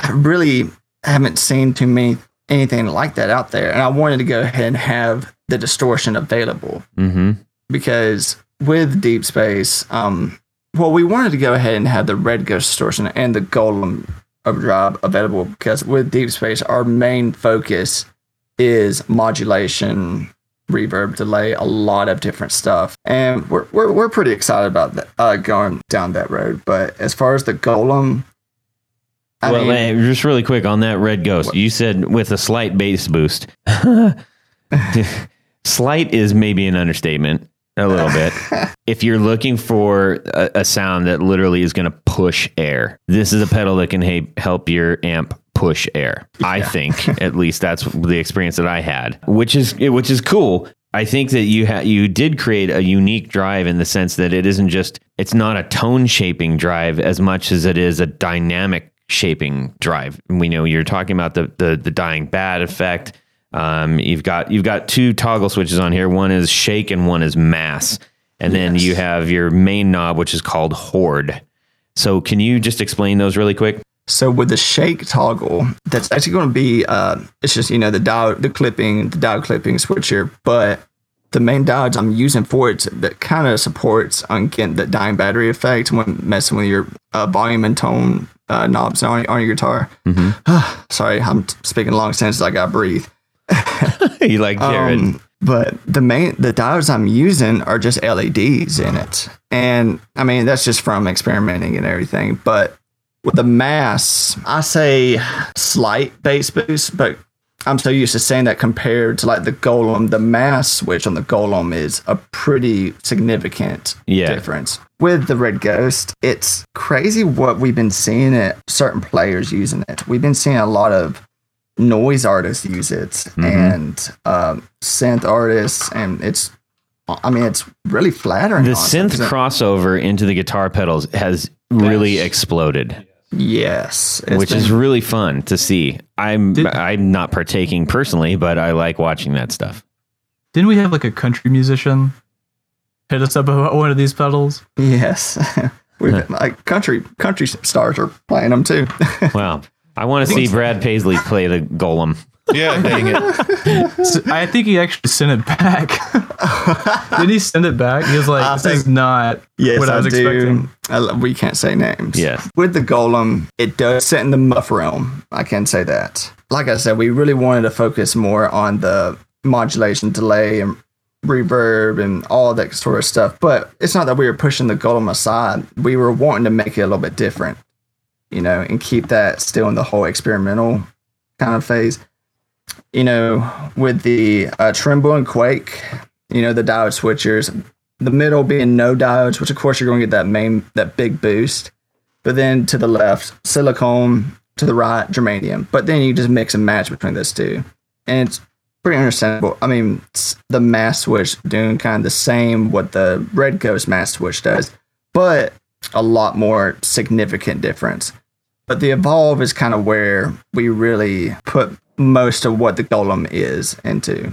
I really haven't seen too many anything like that out there. And I wanted to go ahead and have the distortion available Mm-hmm. because with Deep Space, um, well, we wanted to go ahead and have the Red Ghost distortion and the Golem overdrive available because with Deep Space, our main focus is modulation, reverb, delay, a lot of different stuff, and we're we're, we're pretty excited about that, uh, going down that road. But as far as the Golem, I well, mean, just really quick on that Red Ghost, you said with a slight bass boost. slight is maybe an understatement, a little bit. if you're looking for a, a sound that literally is going to push air, this is a pedal that can ha- help your amp push air. I think, at least that's the experience that I had, which is which is cool. I think that you ha- you did create a unique drive in the sense that it isn't just it's not a tone shaping drive as much as it is a dynamic shaping drive. We know you're talking about the the, the dying bad effect. Um, you've got you've got two toggle switches on here. One is shake and one is mass, and then you have your main knob, which is called horde. So can you just explain those really quick? So with the shake toggle, that's actually going to be uh, it's just you know the diode, the clipping, the diode clipping switcher, but the main diodes I'm using for it that kind of supports on getting the dying battery effect when messing with your uh, volume and tone uh, knobs on, on your guitar. Sorry, I'm speaking long sentences. I got to breathe. you like Jared? Um, but the main the diodes I'm using are just LEDs in it, and I mean that's just from experimenting and everything. But with the mass, I say slight bass boost, but I'm so used to saying that compared to like the Golem, the mass switch on the Golem is a pretty significant Yeah. difference. With the Red Ghost, it's crazy what we've been seeing at certain players using it. We've been seeing a lot of noise artists use it and um, synth artists, and it's. I mean, it's really flattering. The synth synth 'cause it- crossover into the guitar pedals has really exploded, yes, which been- is really fun to see. I'm I'm not partaking personally, but I like watching that stuff. Didn't we have like a country musician hit us up about one of these pedals? yes. We've like country country stars are playing them too. Wow. I want to see Brad Paisley play the golem. Yeah, dang it. So I think he actually sent it back. Did he send it back? He was like, I "This is think- not Yes, what I I, was do. expecting." I lo- we can't say names. Yes. With the Golem, it does sit in the muff realm. I can say that. Like I said, we really wanted to focus more on the modulation, delay, and reverb, and all that sort of stuff. But it's not that we were pushing the Golem aside. We were wanting to make it a little bit different, you know, and keep that still in the whole experimental kind of phase. You know, with the uh, Tremble and Quake, you know, the diode switchers, the middle being no diodes, which of course you're going to get that main that big boost. But then to the left, silicone. To the right, germanium. But then you just mix and match between those two, and it's pretty understandable. I mean, the mass switch doing kind of the same what the Red Ghost mass switch does, but a lot more significant difference. But the evolve is kind of where we really put most of what the golem is into.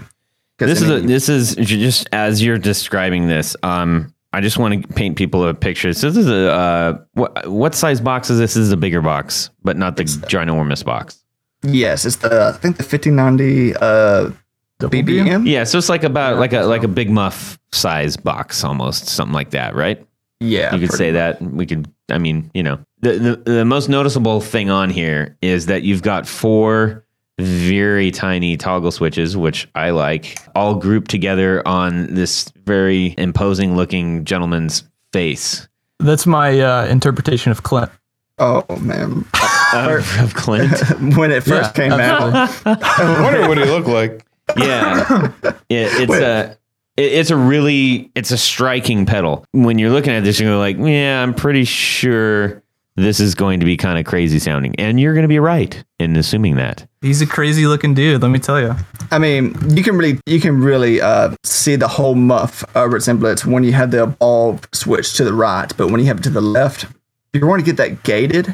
'Cause, This I is a, this is just as you're describing this. Um, I just want to paint people a picture. So this is a uh, what what size box is this? This is a bigger box, but not the ginormous box. yes, it's the I think the 5090 uh, BBM. Yeah, so it's like about like a like a big muff size box almost, something like that, right? Yeah, you could pretty say that. We could. I mean, you know, the, the the most noticeable thing on here is that you've got four very tiny toggle switches, which I like, all grouped together on this very imposing looking gentleman's face That's my uh, interpretation of Clint. Oh man, of, of Clint. when it first Yeah, came out, I wonder what he looked like. yeah, it, it's a. It's a really, it's a striking pedal. When you're looking at this, you're like, yeah, I'm pretty sure this is going to be kind of crazy sounding, and you're going to be right in assuming that. He's a crazy looking dude. Let me tell you. I mean, you can really you can really uh, see the whole muff uh, resemblance when you have the evolve switch to the right, but when you have it to the left, you're going to get that gated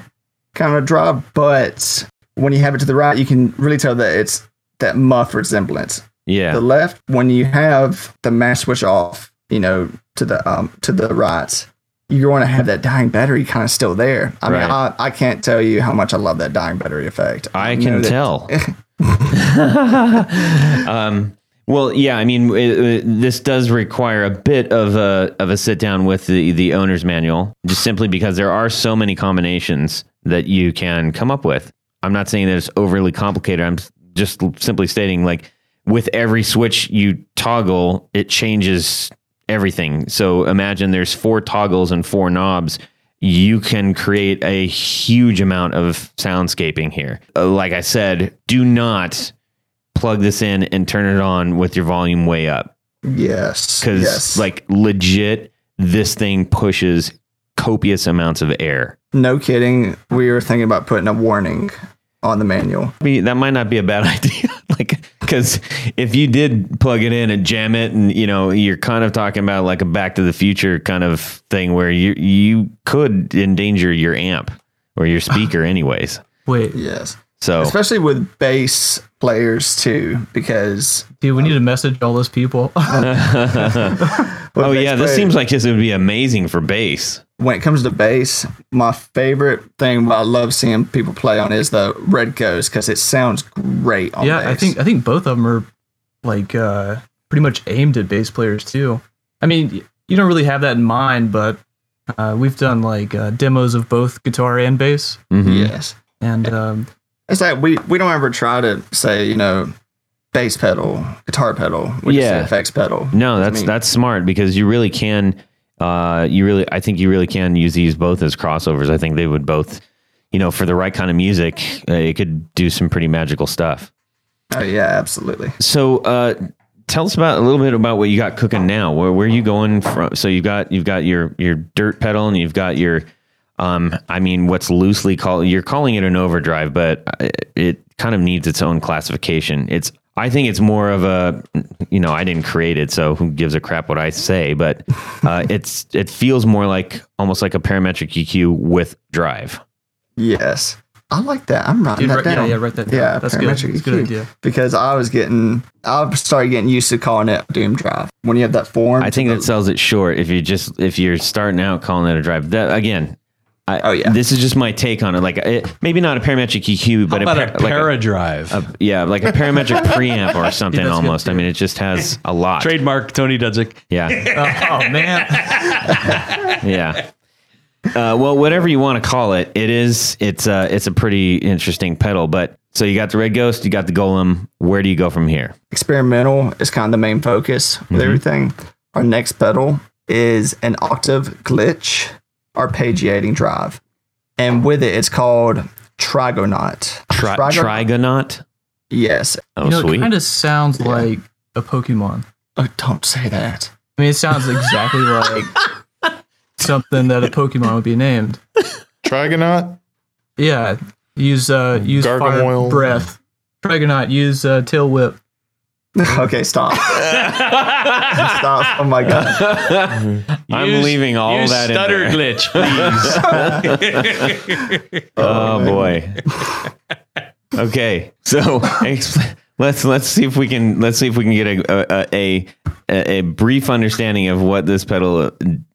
kind of drop. But when you have it to the right, you can really tell that it's that muff resemblance. Yeah. The left, when you have the mass switch off, you know, to the um to the right, you're going to have that dying battery kind of still there. I Right. mean, I, I can't tell you how much I love that dying battery effect. I know can that- tell. um, well, yeah, I mean, it, it- this does require a bit of a of a sit down with the the owner's manual, just simply because there are so many combinations that you can come up with. I'm not saying that it's overly complicated. I'm just simply stating like with every switch you toggle, it changes everything. So imagine there's four toggles and four knobs. You can create a huge amount of soundscaping here. Uh, like I said, do not plug this in and turn it on with your volume way up Yes. because, yes. like, legit, this thing pushes copious amounts of air. No kidding. We were thinking about putting a warning on the manual. be that might not be a bad idea like because if you did plug it in and jam it and you know you're kind of talking about like a back to the future kind of thing where you you could endanger your amp or your speaker anyways Wait, Yes. so Especially with bass players too, because dude, we need to message all those people. oh yeah this seems like this would be amazing for bass when it comes to bass, my favorite thing I love seeing people play on is the Red Ghost because it sounds great on yeah, I think I think both of them are like uh, pretty much aimed at bass players too. I mean, you don't really have that in mind, but uh, we've done like uh, demos of both guitar and bass, Mhm. yes. and um, It's like we we don't ever try to say you know bass pedal, guitar pedal, we Yeah. effects pedal. no I that's mean, that's smart because you really can uh you really i think you really can use these both as crossovers i think they would both you know for the right kind of music uh, it could do some pretty magical stuff Oh yeah, absolutely. So, uh, tell us about a little bit about what you got cooking now. Where where are you going from? So you've got you've got your your dirt pedal and you've got your Um, I mean, what's loosely called you're calling it an overdrive, but it, it kind of needs its own classification. It's I think it's more of a you know I didn't create it, so who gives a crap what I say? But uh, it's it feels more like almost like a parametric EQ with drive. Yes. I like that. I'm writing Dude, that ri- yeah, down. yeah, write that down. Yeah, That's good. That's a good idea. Because I was getting, I started getting used to calling it Doom Drive. When you have that form, I think that sells it short if you just if you're starting out calling it a drive. That again. I, Oh, yeah. This is just my take on it. Like, it, maybe not a parametric EQ, but How about a, a par- like a- paradrive? a- yeah, like a parametric preamp or something That's good, almost. I mean, it just has a lot. Trademark Tony Dudzik. Yeah, Oh man, yeah. Uh, well, whatever you want to call it, it is. It's a it's a pretty interesting pedal. But so you got the Red Ghost, you got the Golem. Where do you go from here? experimental is kind of the main focus with everything. Our next pedal is an octave glitch arpeggiating drive. And with it, it's called Trigonaut. Tri- Trigonaut? Trigonaut. Yes. Oh, you know, sweet. it kind of sounds like a Pokemon. Oh, don't say that. I mean, it sounds exactly like something that a Pokemon would be named. Trigonaut? Yeah, use uh, use Gargoyle. fire breath. Trigonaut, use uh, tail whip. okay, stop. stop. Oh my God. I'm Use- leaving all use that in stutter there. glitch, please. Oh boy. okay, so let's let's see if we can let's see if we can get a a a, a brief understanding of what this pedal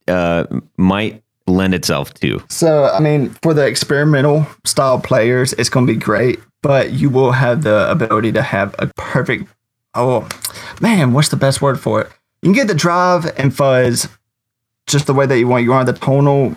uh, might lend itself to. So, I mean, for the experimental style players, it's going to be great, but you will have the ability to have a perfect. Oh, man, what's the best word for it? You can get the drive and fuzz just the way that you want. You want the tonal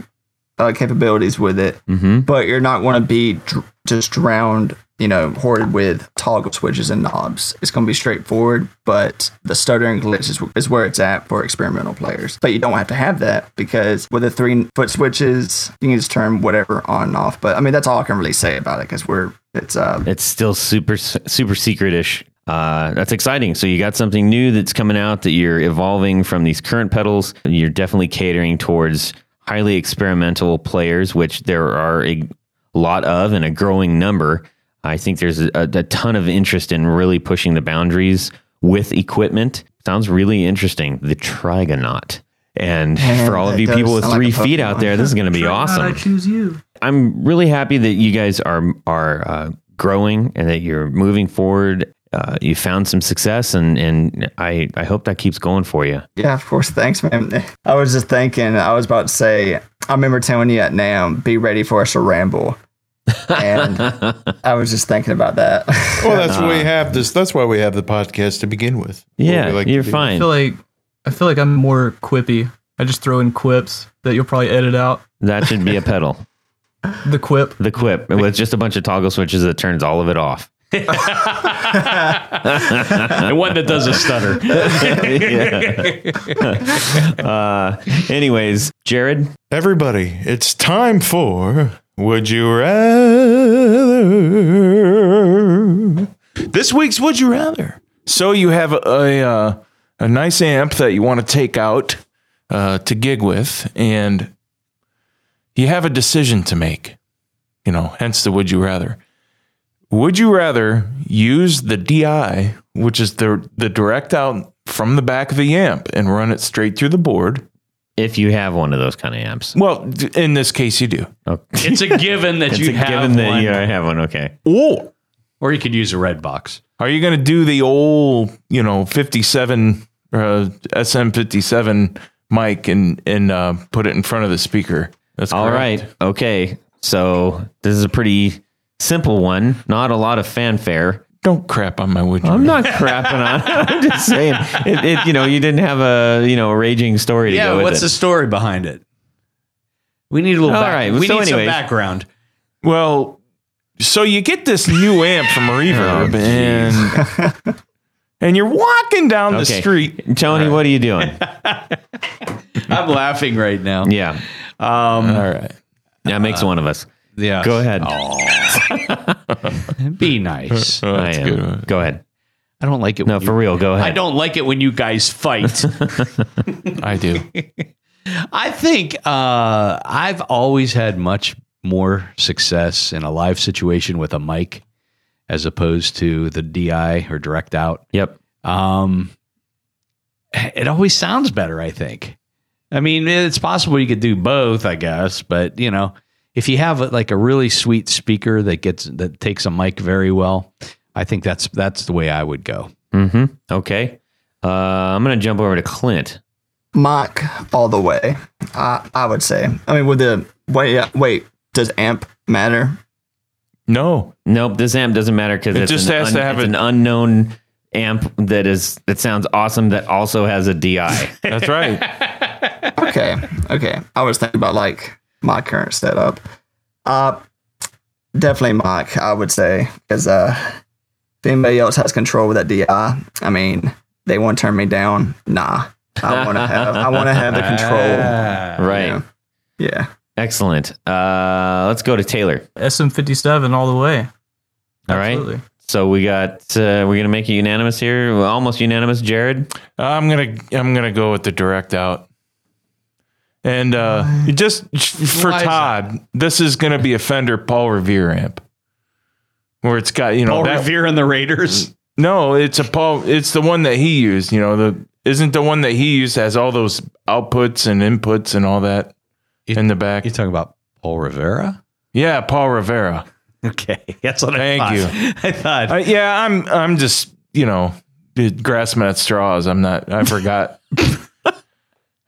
uh, capabilities with it, Mm-hmm. but you're not going to be dr- just drowned, you know, hoarded with toggle switches and knobs. It's going to be straightforward, but the stuttering glitch is, is where it's at for experimental players. But you don't have to have that because with the three foot switches, you can just turn whatever on and off. But I mean, that's all I can really say about it because we're, it's, uh, It's still super super secretish. Uh, that's exciting. So you got something new that's coming out that you're evolving from these current pedals. You're definitely catering towards highly experimental players, which there are a lot of and a growing number. I think there's a, a ton of interest in really pushing the boundaries with equipment. Sounds really interesting. The Trigonaut. And Man, for all of you people with sound like three feet out there, this is going to be awesome. I choose you. I'm really happy that you guys are are uh, growing and that you're moving forward. Uh, you found some success, and and I I hope that keeps going for you. yeah, of course. Thanks, man. I was just thinking, I was about to say, I remember telling you at NAMM, be ready for us to ramble. And I was just thinking about that. Well, that's why we have this. That's why we have the podcast to begin with. Yeah, like you're fine. I feel like I feel like I'm more quippy. I just throw in quips that you'll probably edit out. That should be a pedal. The quip. The quip with just a bunch of toggle switches that turns all of it off. and one that does a stutter. uh, anyways, Jared, Everybody, it's time for Would You Rather? This week's Would You Rather. So you have a a, uh, a nice amp that you want to take out uh, to gig with, and you have a decision to make. You know, hence the Would You Rather. Would you rather use the DI, which is the the direct out from the back of the amp, and run it straight through the board? if you have one of those kind of amps, Well, d- in this case, you do. okay. It's a given that it's you a have given that one, you have one. Okay, Or or you could use a red box. are you going to do the old, you know, 57 uh, SM57 mic and and uh, put it in front of the speaker? That's all correct. right, okay. So this is a pretty simple one. Not a lot of fanfare. Don't crap on my wood. I'm not crapping on. it. I'm just saying, it, it, you know, you didn't have a you know a raging story to Yeah, go with what's it. the story behind it? We need a little All back, right, We so need some background. Well, so you get this new amp from Reverb, Oh, and and you're walking down the Okay. street. Tony, what are you doing? I'm laughing right now. yeah, Um, All right. that makes one of us. Yeah. Go ahead. Be nice. Oh, I that's am. good. Go ahead. I don't like it. No, when for you, real. Go ahead. I don't like it when you guys fight. I do. I think uh, I've always had much more success in a live situation with a mic as opposed to the DI or direct out. Yep. Um, it always sounds better, I think. I mean, it's possible you could do both, I guess, but you know, if you have like a really sweet speaker that gets that takes a mic very well, I think that's that's the way I would go. Mm-hmm. Okay. Uh, I'm gonna jump over to Clint. Mock all the way. I I would say. I mean, with the wait, yeah, wait, does amp matter? No, Nope, this amp doesn't matter because It it's, just an, has to have an unknown amp that is that sounds awesome that also has a DI. that's right. Okay, okay. I was thinking about like my current setup. Uh, definitely Mock. I would say because uh, if anybody else has control with that DI, I mean, they want to turn me down. Nah, I want to have. I want to have the control. right. Yeah. Yeah. Excellent. Uh, let's go to Taylor. SM57 all the way. All right. Absolutely. So we got uh, we're gonna make it unanimous here. Almost unanimous. Jared. I'm gonna I'm gonna go with the direct out. And uh, just for Why is Todd, this is gonna be a Fender Paul Revere amp, where it's got you know Paul that, Revere and the Raiders. no, it's a Paul. It's the one that he used. You know the isn't the one that he used has all those outputs and inputs and all that in the back. You talking about Paul Rivera? Yeah, Paul Rivera. Okay, that's what Thank I you. thought. I thought. Uh, yeah, I'm I'm just you know grasping at straws. I'm not. I forgot.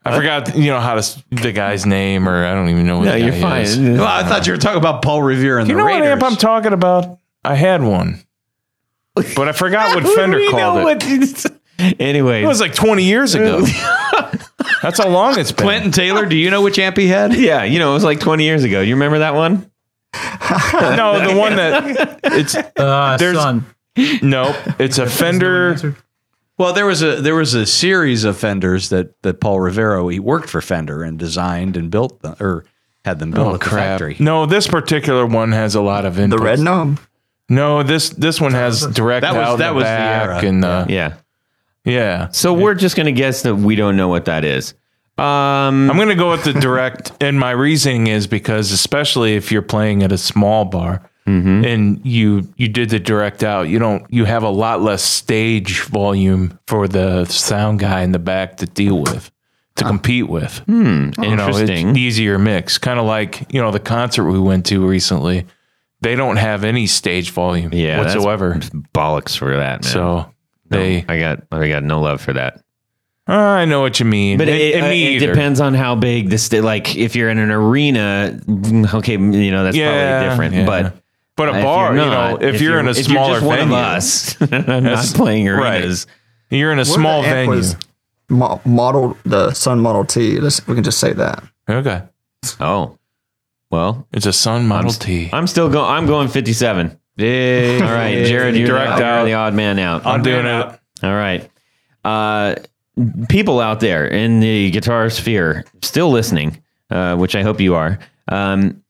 I forgot you know how to the guy's name or I don't even know. What No, the you're guy fine. is. well, I thought you were talking about Paul Revere and the other. You the know what Raiders. amp I'm talking about? I had one, but I forgot what Fender We know called it. what- Anyway, It was like 20 years ago. That's how long it's been. Quentin Taylor, do you know which amp he had? yeah, you know, it was like 20 years ago. You remember that one? No, the one that it's Uh, There's- son. no, it's a Fender. Well, there was a there was a series of Fenders that that Paul Rivera he worked for Fender and designed and built them, or had them built Oh at the crap! factory. No, this particular one has a lot of inputs. The red knob. No, this this one has direct That was- out that the was the era. and uh, Yeah. yeah. So we're just going to guess that we don't know what that is. Um, I'm going to go with the direct, and my reasoning is because, especially if you're playing at a small bar Mm-hmm. and you you did the direct out, you don't you have a lot less stage volume for the sound guy in the back to deal with, to compete with. hmm, You know, interesting. it's easier mix, kind of like you know the concert we went to recently. They don't have any stage volume yeah, whatsoever, bollocks for that, man. so No, they. I got I got no love for that. Uh, I know what you mean, But it, uh, me it depends on how big this. Like, if you're in an arena, okay, you know that's Yeah, probably different. yeah. But But a if bar, you're you not- know, if, you're, in a if smaller just one venue, of us, I'm not That's- playing right. arenas. you're in a What small the amp venue. was mo- model the Sunn Model T. Let's, we can just say that. okay, Oh, well, it's a Sunn Model T. I'm still going. I'm going 57. Yeah. All right, Jared, you're, Direct the, out. the odd man out. I'm doing it. All right. Uh, people out there in the guitar sphere still listening, uh, which I hope you are. Um,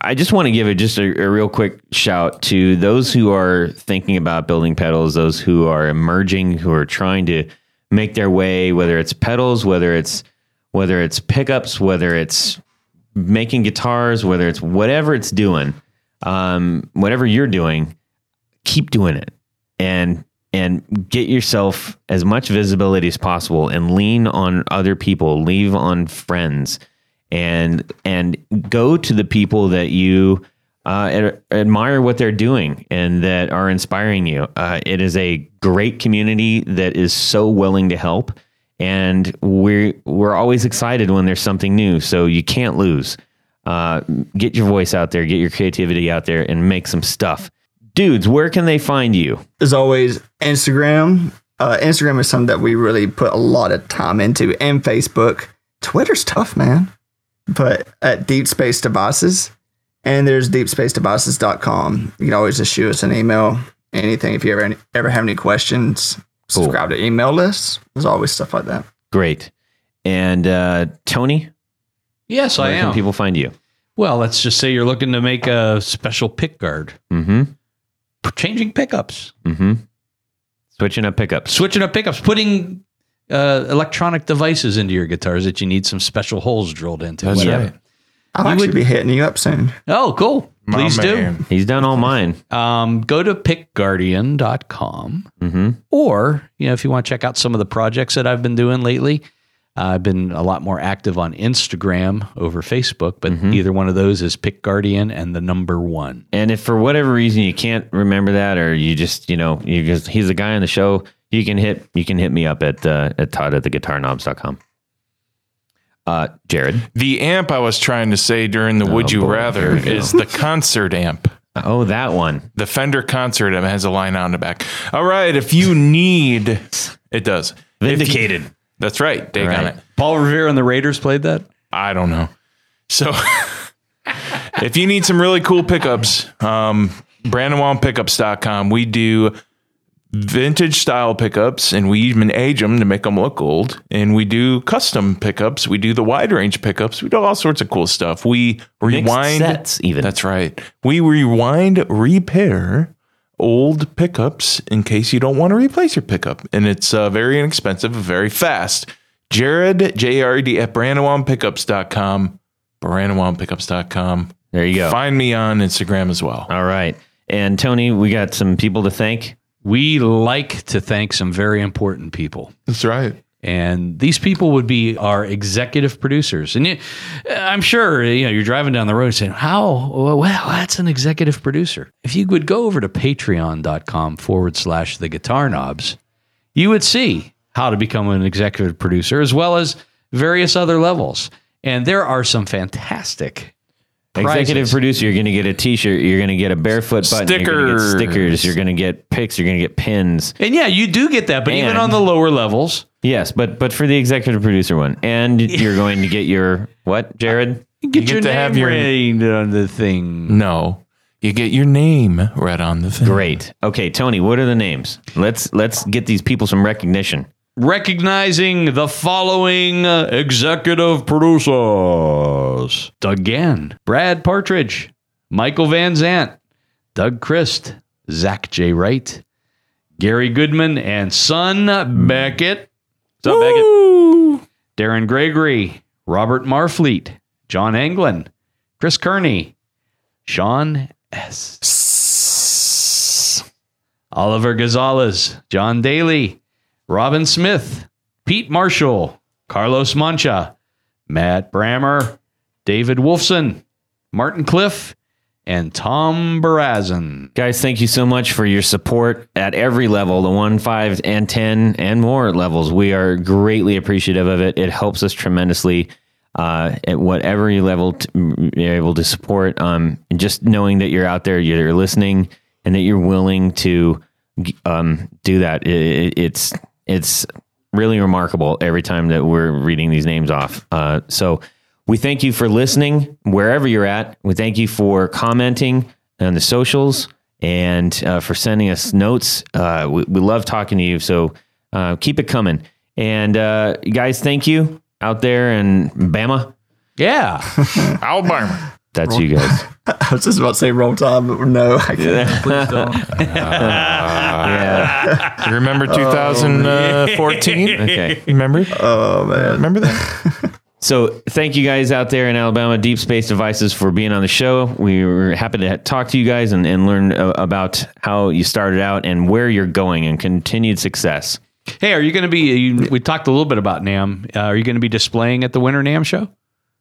I just want to give it just a, a real quick shout to those who are thinking about building pedals, those who are emerging, who are trying to make their way, whether it's pedals, whether it's whether it's pickups, whether it's making guitars, whether it's whatever it's doing, um, whatever you're doing, keep doing it. And and get yourself as much visibility as possible and lean on other people. Leave on friends and and go to the people that you uh, ad- admire what they're doing and that are inspiring you uh, it is a great community that is so willing to help and we're we're always excited when there's something new so you can't lose uh, get your voice out there get your creativity out there and make some stuff dudes where can they find you As always, Instagram. Uh, Instagram is something that we really put a lot of time into, and Facebook. Twitter's tough, man. But at Deep Space Devices, and there's deepspacedevices.com. You can always just shoot us an email. Anything if you ever any, ever have any questions, subscribe to email lists. There's always stuff like that. Great. And uh, Tony, Yes, I where can am. people find you? well, let's just say you're looking to make a special pick guard, Mm-hmm. changing pickups, Mm-hmm. Switching up pickups. switching up pickups, putting uh, electronic devices into your guitars that you need some special holes drilled into. That's whatever. right. I'll actually be hitting you up soon. Oh, cool. My Please do. He's done all mine. Um, go to pickguardian.com Mm-hmm. or, you know, if you want to check out some of the projects that I've been doing lately, uh, I've been a lot more active on Instagram over Facebook, but either one of those is Pick Guardian and the number one. And if for whatever reason you can't remember that, or you just, you know, you just he's a guy on the show, you can hit you can hit me up at uh, at Todd at theguitarknobs.com. Uh, Jared. The amp I was trying to say during the Would You boy. Rather is the concert amp. Oh, that one. The Fender concert amp has a line on the back. All right, if you need, it does. If you- that's right. Dig on it. Paul Revere and the Raiders played that? I don't know. So if you need some really cool pickups, um, BrandonWallPickups.com, we do vintage style pickups and we even age them to make them look old. And we do custom pickups. We do the wide range pickups. We do all sorts of cool stuff. We Mixed rewind sets, even. That's right. We rewind, repair old pickups in case you don't want to replace your pickup. And it's uh, very inexpensive, very fast. Jared, J R E D, at BrandonWallPickups.com. BrandonWallPickups.com. There you go. Find me on Instagram as well. All right. And Tony, we got some people to thank. We like to thank some very important people. That's right. And these people would be our executive producers. And you, I'm sure you know you're driving down the road saying, "How? Well, that's an executive producer." If you would go over to Patreon.com forward slash The Guitar Knobs, you would see how to become an executive producer as well as various other levels. And there are some fantastic Executive producer, you're going to get a T-shirt. You're going to get a barefoot button. You're going to get Stickers. stickers. You're going to get pics. You're going to get pins. And yeah, you do get that, but even on the lower levels, Yes, but but for the executive producer one, and you're going to get your what, Jared? you get, get your to name have your- rated on the thing. No, you get your name right on the thing. Great. Okay, Tony, what are the names? Let's let's get these people some recognition. Recognizing the following executive producers Doug Gann, Brad Partridge, Michael Van Zant, Doug Christ, Zach J. Wright, Gary Goodman, and Son Beckett. What's up, Beckett? Darren Gregory, Robert Marfleet, John Anglin, Chris Kearney, Sean S. Oliver Gonzalez, John Daly, Robin Smith, Pete Marshall, Carlos Mancha, Matt Brammer, David Wolfson, Martin Cliff, and Tom Barazin. Guys, thank you so much for your support at every level, the one, five, and ten, and more levels. We are greatly appreciative of it. It helps us tremendously. Uh, at whatever you level you're able to support, um, and just knowing that you're out there, you're listening, and that you're willing to um, do that, it, it's it's really remarkable every time that we're reading these names off. Uh, so we thank you for listening wherever you're at. We thank you for commenting on the socials and uh, for sending us notes. Uh, we, we love talking to you. So uh, keep it coming. And uh, guys, thank you out there in Bama. Yeah. Alabama. That's you guys. I was just about to say roll time, but no, I can't. Please don't. yeah. You remember 2014? Okay. Remember? Oh man. Remember that? So thank you guys out there in Alabama, Deep Space Devices, for being on the show. We were happy to talk to you guys and, and learn uh, about how you started out and where you're going and continued success. hey, are you going to be? You, we talked a little bit about NAMM. Uh, are you going to be displaying at the Winter NAMM show?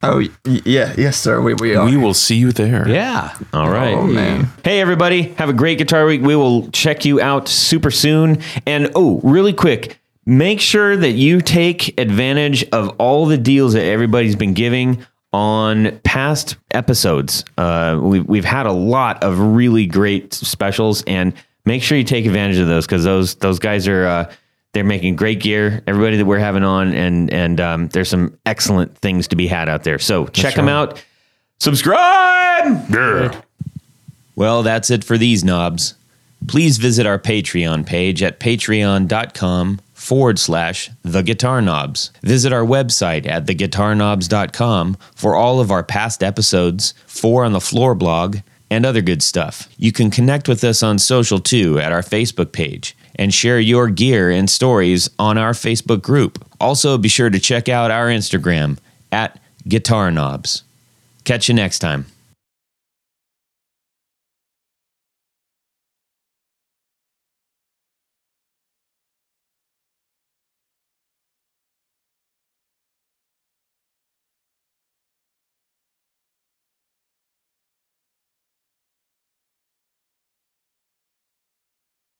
Oh yeah, yes, sir. We we are. We will see you there. Yeah. All right. Oh man. Hey, everybody. Have a great guitar week. We will check you out super soon. And oh, really quick, make sure that you take advantage of all the deals that everybody's been giving on past episodes. Uh, we've, we've had a lot of really great specials, and make sure you take advantage of those because those, those guys are. Uh, they're making great gear. Everybody that we're having on, and and um, there's some excellent things to be had out there. So check them out. Subscribe. Yeah. Well, that's it for these knobs. Please visit our Patreon page at patreon.com forward slash the guitar knobs. Visit our website at theguitarknobs.com for all of our past episodes, four on the floor blog, and other good stuff. You can connect with us on social too at our Facebook page. And share your gear and stories on our Facebook group. Also, be sure to check out our Instagram at Guitar Knobs. Catch you next time.